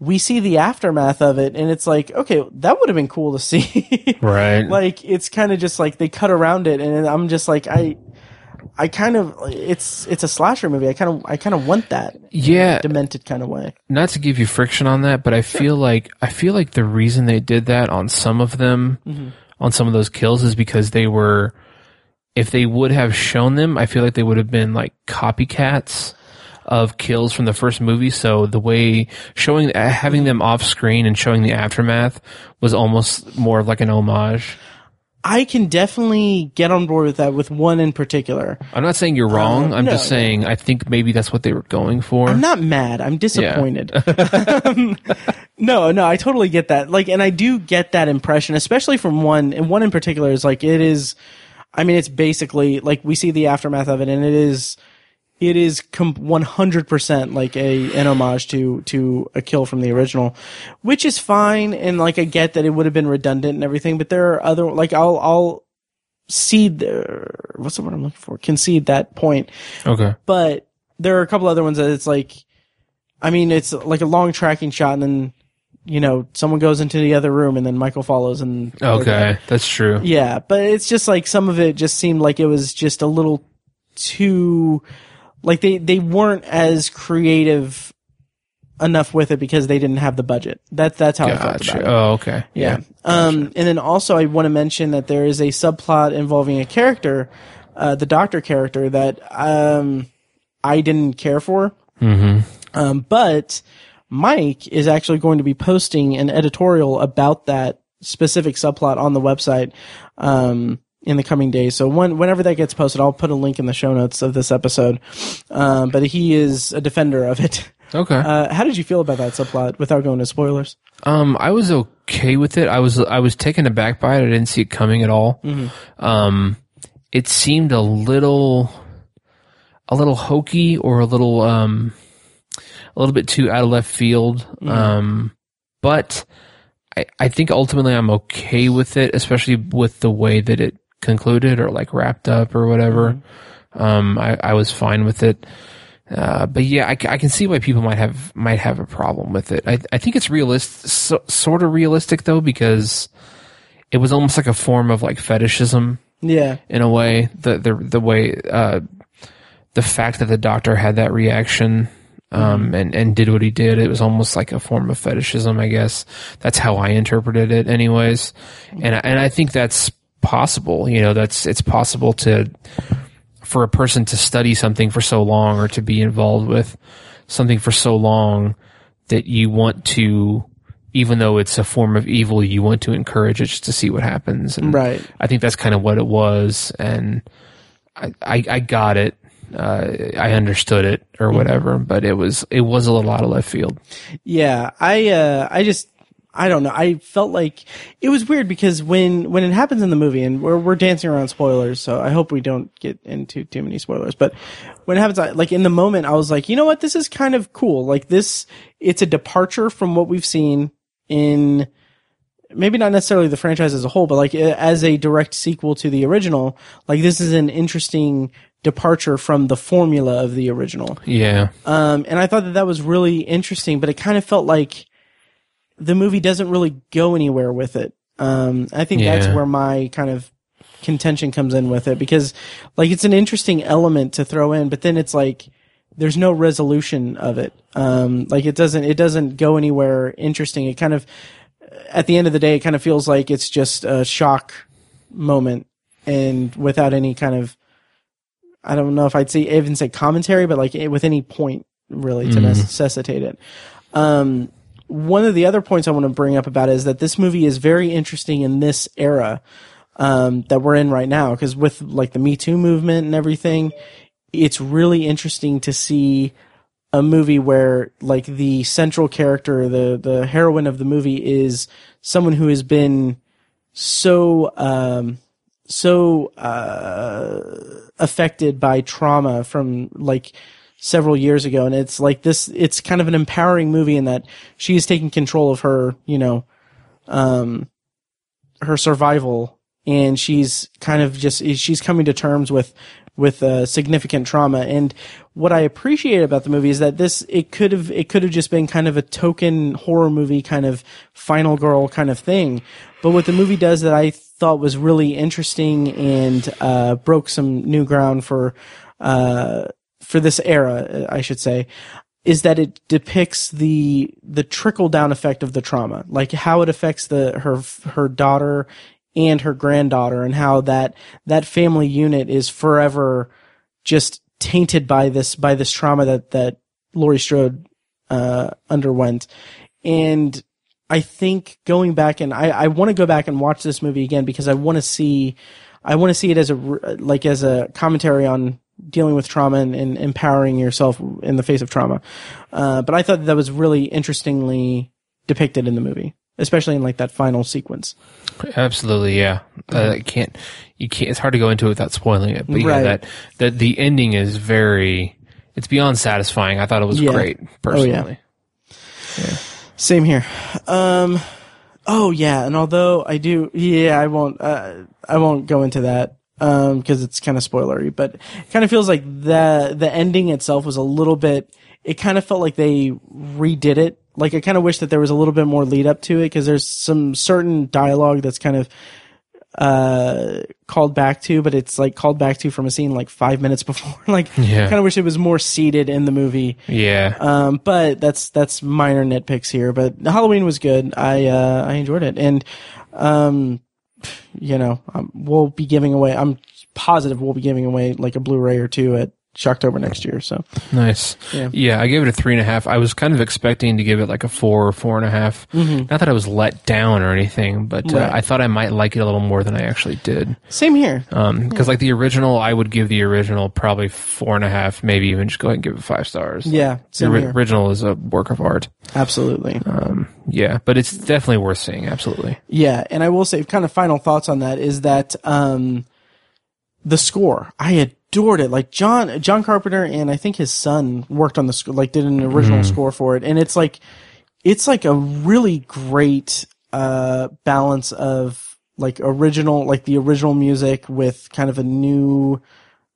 we see the aftermath of it, and it's like, okay, that would have been cool to see. Right. like it's kind of just like they cut around it, and I'm just like, I, I kind of, it's it's a slasher movie. I kind of, I kind of want that yeah. demented kind of way. not to give you friction on that, but I feel like I feel like the reason they did that on some of them, Mm-hmm. on some of those kills, is because they were. If they would have shown them, I feel like they would have been like copycats of kills from the first movie. So the way showing, uh, having them off screen and showing the aftermath was almost more of like an homage. I can definitely get on board with that with one in particular. I'm not saying you're wrong. I'm no, just saying I think maybe that's what they were going for. I'm not mad. I'm disappointed. Um, no, no, I totally get that. Like, and I do get that impression, especially from one, and one in particular is like, it is, I mean, it's basically like we see the aftermath of it and it is, it is com- 100% like a, an homage to, to a kill from the original, which is fine. And like, I get that it would have been redundant and everything, but there are other, like, I'll, I'll cede the, what's the word I'm looking for? Concede that point okay. but there are a couple other ones that it's like, I mean, it's like a long tracking shot, and then you know someone goes into the other room, and then Michael follows, and Okay. That's true. yeah. But it's just like some of it just seemed like it was just a little too, like they they weren't as creative enough with it because they didn't have the budget. That's that's how I felt about it. Oh, okay. Yeah. Um, and then also I want to mention that there is a subplot involving a character, uh, the doctor character that, um, I didn't care for. Mm-hmm. Um, but Mike is actually going to be posting an editorial about that specific subplot on the website, um, in the coming days. So when, whenever that gets posted, I'll put a link in the show notes of this episode. Um, but he is a defender of it. Okay. Uh, how did you feel about that subplot without going to spoilers? Um, I was okay with it. I was I was taken aback by it. I didn't see it coming at all. Um, it seemed a little, a little hokey or a little um, a little bit too out of left field. Um, but I I think ultimately I'm okay with it, especially with the way that it concluded or like wrapped up or whatever. Um, I I was fine with it. Uh, but yeah, I, I, can see why people might have might have a problem with it. I I think it's realist, so, sort of realistic though, because it was almost like a form of like fetishism Yeah. in a way. The the the way uh, the fact that the doctor had that reaction um, and and did what he did, it was almost like a form of fetishism. I guess that's how I interpreted it, anyways. And and I think that's possible. You know, that's it's possible to for a person to study something for so long or to be involved with something for so long that you want to even though it's a form of evil you want to encourage it just to see what happens and Right. i think that's kind of what it was and i i, I got it uh, I understood it or whatever, but it was it was a little out of left field. Yeah, I uh I just I don't know. I felt like it was weird because when when it happens in the movie and we're we're dancing around spoilers, so I hope we don't get into too many spoilers, but when it happens I- like in the moment I was like, "You know what? This is kind of cool. Like this it's a departure from what we've seen in maybe not necessarily the franchise as a whole, but like as a direct sequel to the original, like this is an interesting departure from the formula of the original. Yeah, Um, and I thought that that was really interesting, but it kind of felt like the movie doesn't really go anywhere with it. Um, I think that's where my kind of contention comes in with it because like it's an interesting element to throw in, but then it's like there's no resolution of it. Um, like it doesn't, it doesn't go anywhere interesting. It kind of, at the end of the day, it kind of feels like it's just a shock moment and without any kind of I don't know if I'd say even say commentary, but like with any point really to necessitate it. Um, one of the other points I want to bring up about is that this movie is very interesting in this era um, that we're in right now. Because with like the Me Too movement and everything, it's really interesting to see a movie where like the central character, the the heroine of the movie is someone who has been so um, so uh, affected by trauma from like several years ago and it's like this it's kind of an empowering movie in that she's taking control of her you know um her survival and she's kind of just she's coming to terms with with uh, significant trauma. And what i appreciate about the movie is that this it could have it could have just been kind of a token horror movie kind of final girl kind of thing. But what the movie does that i thought was really interesting and uh, broke some new ground for uh, for this era, I should say, is that it depicts the the trickle down effect of the trauma, like how it affects the her her daughter and her granddaughter, and how that that family unit is forever just tainted by this by this trauma that that Laurie Strode uh, underwent, and I think going back and I, I want to go back and watch this movie again because I want to see I want to see it as a like as a commentary on dealing with trauma and, and empowering yourself in the face of trauma. Uh, but I thought that was really interestingly depicted in the movie, especially in like that final sequence. absolutely. Yeah, uh, I can't. You can't. It's hard to go into it without spoiling it. But yeah, Right. that that the ending is very. It's beyond satisfying. I thought it was Yeah. great Oh, yeah. personally. Same here. Um, oh yeah, and although I do, yeah, I won't, uh, I won't go into that um because it's kind of spoilery, but it kind of feels like the the ending itself was a little bit. It kind of felt like they redid it. Like I kind of wish that there was a little bit more lead up to it because there's some certain dialogue that's kind of uh called back to, but it's like called back to from a scene like five minutes before. like, Yeah. kind of wish it was more seated in the movie. Yeah. Um, but that's that's minor nitpicks here. But Halloween was good. I uh, I enjoyed it, and um, you know, um, we'll be giving away. I'm positive we'll be giving away like a Blu-ray or two at Shocktober next year. So Nice. Yeah. I gave it a three and a half. I was kind of expecting to give it like a four or four and a half. Not that I was let down or anything, but uh, Mm-hmm. Right. I thought I might like it a little more than I actually did. same here. Um, because like the original, I would give the original probably four and a half, maybe even just go ahead and give it five stars. yeah, The here. original is a work of art. Absolutely. Um, yeah, but it's definitely worth seeing. Absolutely. Yeah, and I will say, kind of final thoughts on that is that um, the score I adored it. Like John John Carpenter and I think his son worked on the score, like did an original score for it, and it's like it's like a really great uh, balance of like original, like the original music with kind of a new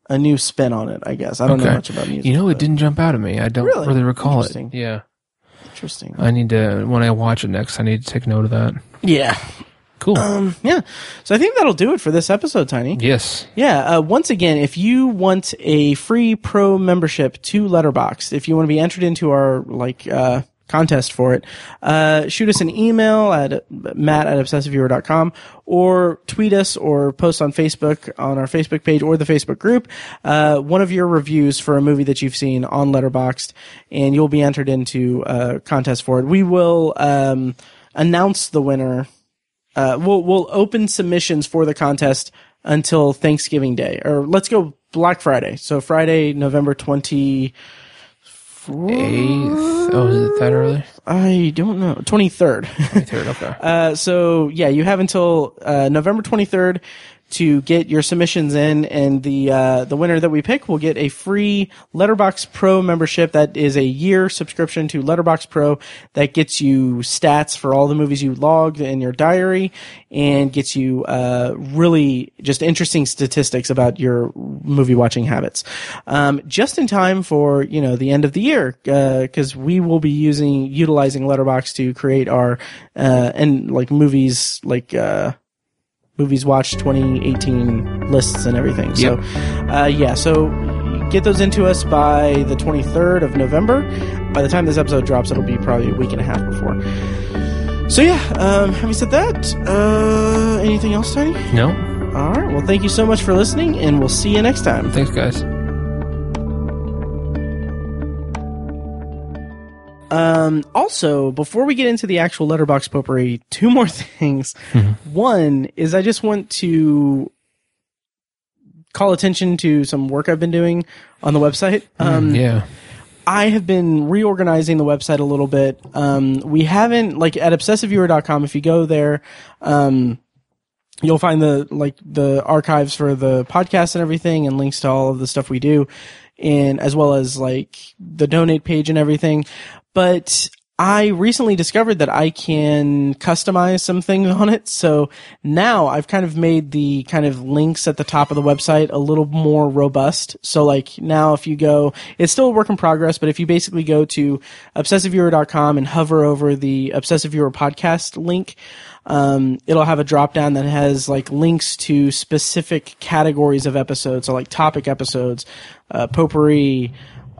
a new spin on it. I guess I don't know Okay. much about music. You know, it didn't jump out at me. I don't Really? really, recall it. Yeah. interesting. I need to, when I watch it next, I need to take note of that. Yeah, Cool. um, yeah. So I think that'll do it for this episode, Tiny. yes. Yeah. Uh, once again, if you want a free pro membership to Letterboxd, if you want to be entered into our like uh, contest for it, uh, shoot us an email at matt at obsessiveviewer.com or tweet us or post on Facebook on our Facebook page or the Facebook group, uh, one of your reviews for a movie that you've seen on Letterboxd and you'll be entered into a contest for it. We will, um, announce the winner. Uh, we'll, we'll open submissions for the contest until Thanksgiving Day, or let's go Black Friday. So Friday, November 20, Eighth. Oh, is it that early? I don't know, 23rd. Third. Okay. Uh, so yeah, you have until uh, November 23rd to get your submissions in, and the uh, the winner that we pick will get a free Letterboxd Pro membership. That is a year subscription to Letterboxd Pro that gets you stats for all the movies you logged in your diary, and gets you uh, really just interesting statistics about your movie watching habits. Um, just in time for you know the end of the year, because we will be using utilizing Letterboxd to create our uh, and like movies like. Uh, movies watched 2018 lists and everything. So, uh, yeah, so get those into us by the 23rd of November. By the time this episode drops, it'll be probably a week and a half before. So, yeah, um, having said that, uh, anything else, Tony? No. All right. Well, thank you so much for listening, and we'll see you next time. Thanks, guys. Um, also, before we get into the actual letterboxd potpourri, two more things. One is I just want to call attention to some work I've been doing on the website. Um, Yeah. I have been reorganizing the website a little bit. Um, we haven't like at obsessiveviewer.com. If you go there, um, you'll find the like the archives for the podcast and everything, and links to all of the stuff we do, and as well as like the donate page and everything. But I recently discovered that I can customize some things on it. So now I've kind of made the kind of links at the top of the website a little more robust. So like now if you go, it's still a work in progress, but if you basically go to obsessiveviewer.com and hover over the Obsessive Viewer podcast link, um, it'll have a drop down that has like links to specific categories of episodes. So like topic episodes, uh, potpourri,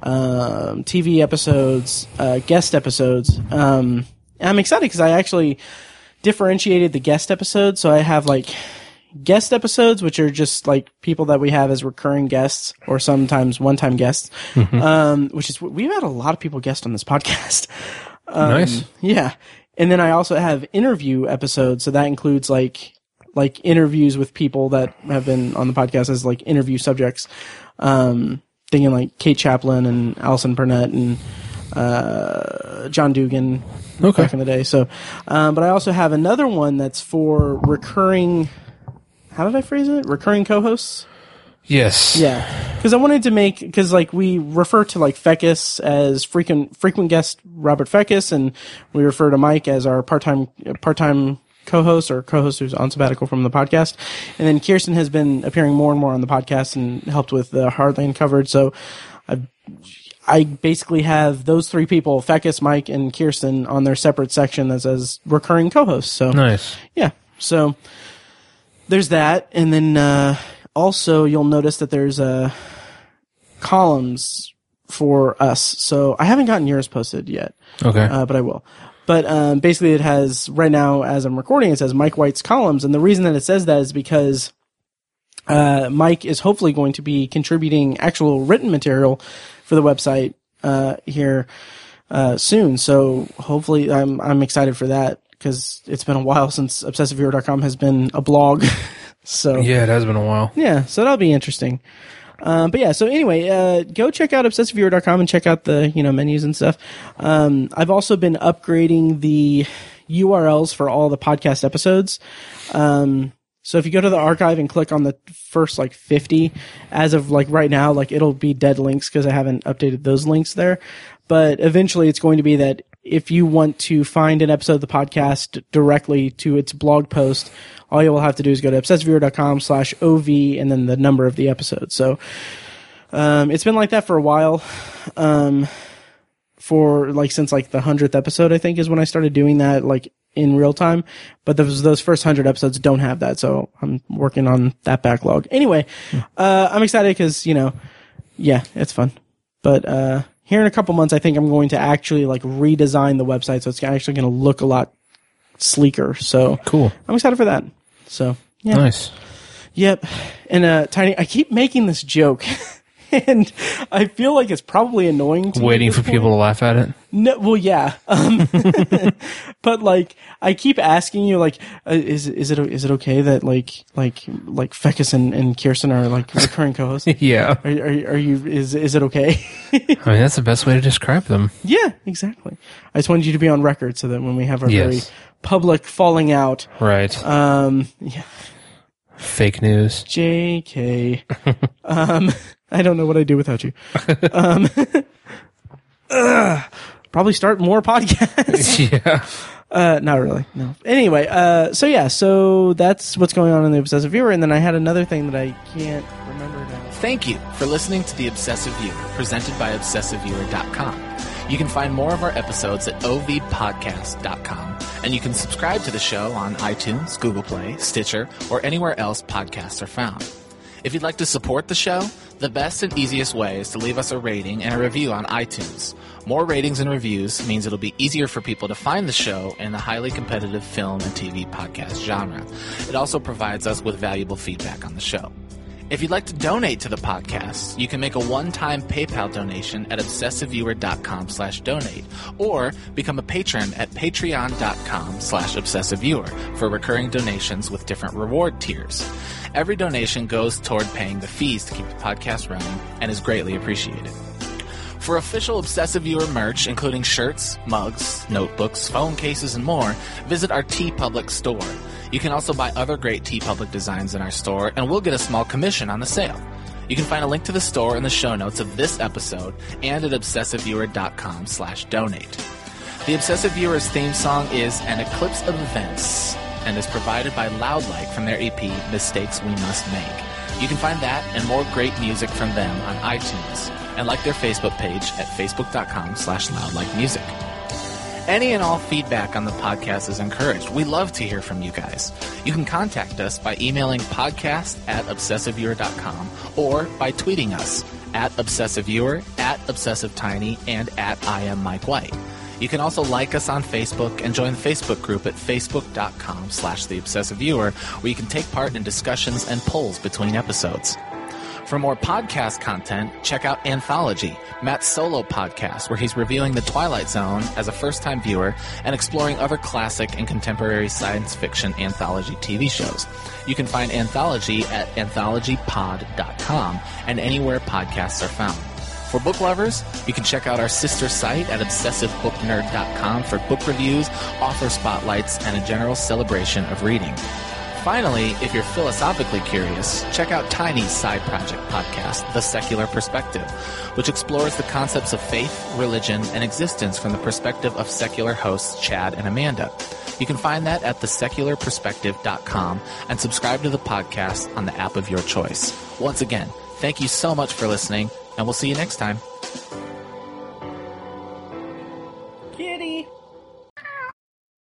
um, TV episodes, uh, guest episodes. Um, I'm excited because I actually differentiated the guest episodes. So I have like guest episodes, which are just like people that we have as recurring guests or sometimes one-time guests. Um, which is we've had a lot of people guest on this podcast. Um, nice. Yeah. And then I also have interview episodes. So that includes like, like interviews with people that have been on the podcast as like interview subjects. Um, thinking like Kate Chaplin and Alison Burnett and, uh, John Dugan Okay. back in the day. So, um, but I also have another one that's for recurring, how did I phrase it? Recurring co-hosts? Yes. Yeah, because I wanted to make because like we refer to like Fekkes as frequent frequent guest Robert Fekkes, and we refer to Mike as our part time part time co-host or co-host who's on sabbatical from the podcast, and then Kyrsten has been appearing more and more on the podcast and helped with the Hardline coverage. So I I basically have those three people, Fekkes, Mike, and Kyrsten, on their separate section as as recurring co-hosts. So Nice. yeah. So there's that, and then uh, also you'll notice that there's uh, columns for us. So I haven't gotten yours posted yet, Okay. uh, but I will. But um, basically, it has right now, as I'm recording, it says Mike White's columns, and the reason that it says that is because uh, Mike is hopefully going to be contributing actual written material for the website uh, here uh, soon. So hopefully, I'm I'm excited for that because it's been a while since ObsessiveViewer.com has been a blog. so yeah, it has been a while. yeah, so that'll be interesting. Um, but yeah, so anyway, uh, go check out obsessiveviewer.com and check out the, you know, menus and stuff. Um, I've also been upgrading the URLs for all the podcast episodes. Um, so if you go to the archive and click on the first like 50, as of like right now, like it'll be dead links because I haven't updated those links there. But eventually it's going to be that if you want to find an episode of the podcast directly to its blog post, all you will have to do is go to obsessiveviewer.com slash OV and then the number of the episode. So, um, it's been like that for a while. Um, for like since like the hundredth episode, I think is when I started doing that like in real time. But those those first hundred episodes don't have that, so I'm working on that backlog. Anyway, uh, I'm excited because you know, yeah, it's fun. But uh, here in a couple months, I think I'm going to actually like redesign the website, so it's actually going to look a lot sleeker. So Cool. I'm excited for that. So yeah, Nice. yep. And uh, tiny, I keep making this joke. And I feel like it's probably annoying to Waiting at for this people to laugh at it. No, well, yeah. Um, but like, I keep asking you, like, uh, is is it is it okay that like like like Fekkes and, and Kyrsten are like recurring co-hosts? Are, Yeah. are, are you is is it okay? I mean, that's the best way to describe them. yeah, exactly. I just wanted you to be on record so that when we have our Yes. very public falling out, Right. um, yeah, Fake news. J.K. um, I don't know what I'd do without you. Um, ugh, probably start more podcasts. yeah. Uh, not really. No. Anyway, uh, so yeah, so that's what's going on in the Obsessive Viewer, and then I had another thing that I can't remember now. Thank you for listening to The Obsessive Viewer, presented by ObsessiveViewer.com. You can find more of our episodes at ovpodcast.com, and you can subscribe to the show on iTunes, Google Play, Stitcher, or anywhere else podcasts are found. If you'd like to support the show, the best and easiest way is to leave us a rating and a review on iTunes. More ratings and reviews means it'll be easier for people to find the show in the highly competitive film and TV podcast genre. It also provides us with valuable feedback on the show. If you'd like to donate to the podcast, you can make a one-time PayPal donation at obsessiveviewer.com slash donate or become a patron at patreon.com slash obsessiveviewer for recurring donations with different reward tiers. Every donation goes toward paying the fees to keep the podcast running and is greatly appreciated. For official Obsessive Viewer merch, including shirts, mugs, notebooks, phone cases, and more, visit our TeePublic store. You can also buy other great TeePublic designs in our store, and we'll get a small commission on the sale. You can find a link to the store in the show notes of this episode and at obsessiveviewer.com slash donate. The Obsessive Viewer's theme song is An Eclipse of Events and is provided by Loudlike from their EP Mistakes We Must Make. You can find that and more great music from them on iTunes and like their Facebook page at facebook.com slash loudlikemusic. Any and all feedback on the podcast is encouraged. We love to hear from you guys. You can contact us by emailing podcast at obsessiveviewer.com or by tweeting us at obsessiveviewer, at obsessivetiny, and at I am Mike White. You can also like us on Facebook and join the Facebook group at facebook.com slash the obsessive viewer where you can take part in discussions and polls between episodes. For more podcast content, check out Anthology, Matt's solo podcast, where he's reviewing The Twilight Zone as a first time viewer and exploring other classic and contemporary science fiction anthology TV shows. You can find Anthology at anthologypod.com and anywhere podcasts are found. For book lovers, you can check out our sister site at obsessivebooknerd.com for book reviews, author spotlights, and a general celebration of reading. Finally, if you're philosophically curious, check out Tiny's side project podcast, The Secular Perspective, which explores the concepts of faith, religion, and existence from the perspective of secular hosts Chad and Amanda. You can find that at thesecularperspective.com and subscribe to the podcast on the app of your choice. Once again, thank you so much for listening, and we'll see you next time.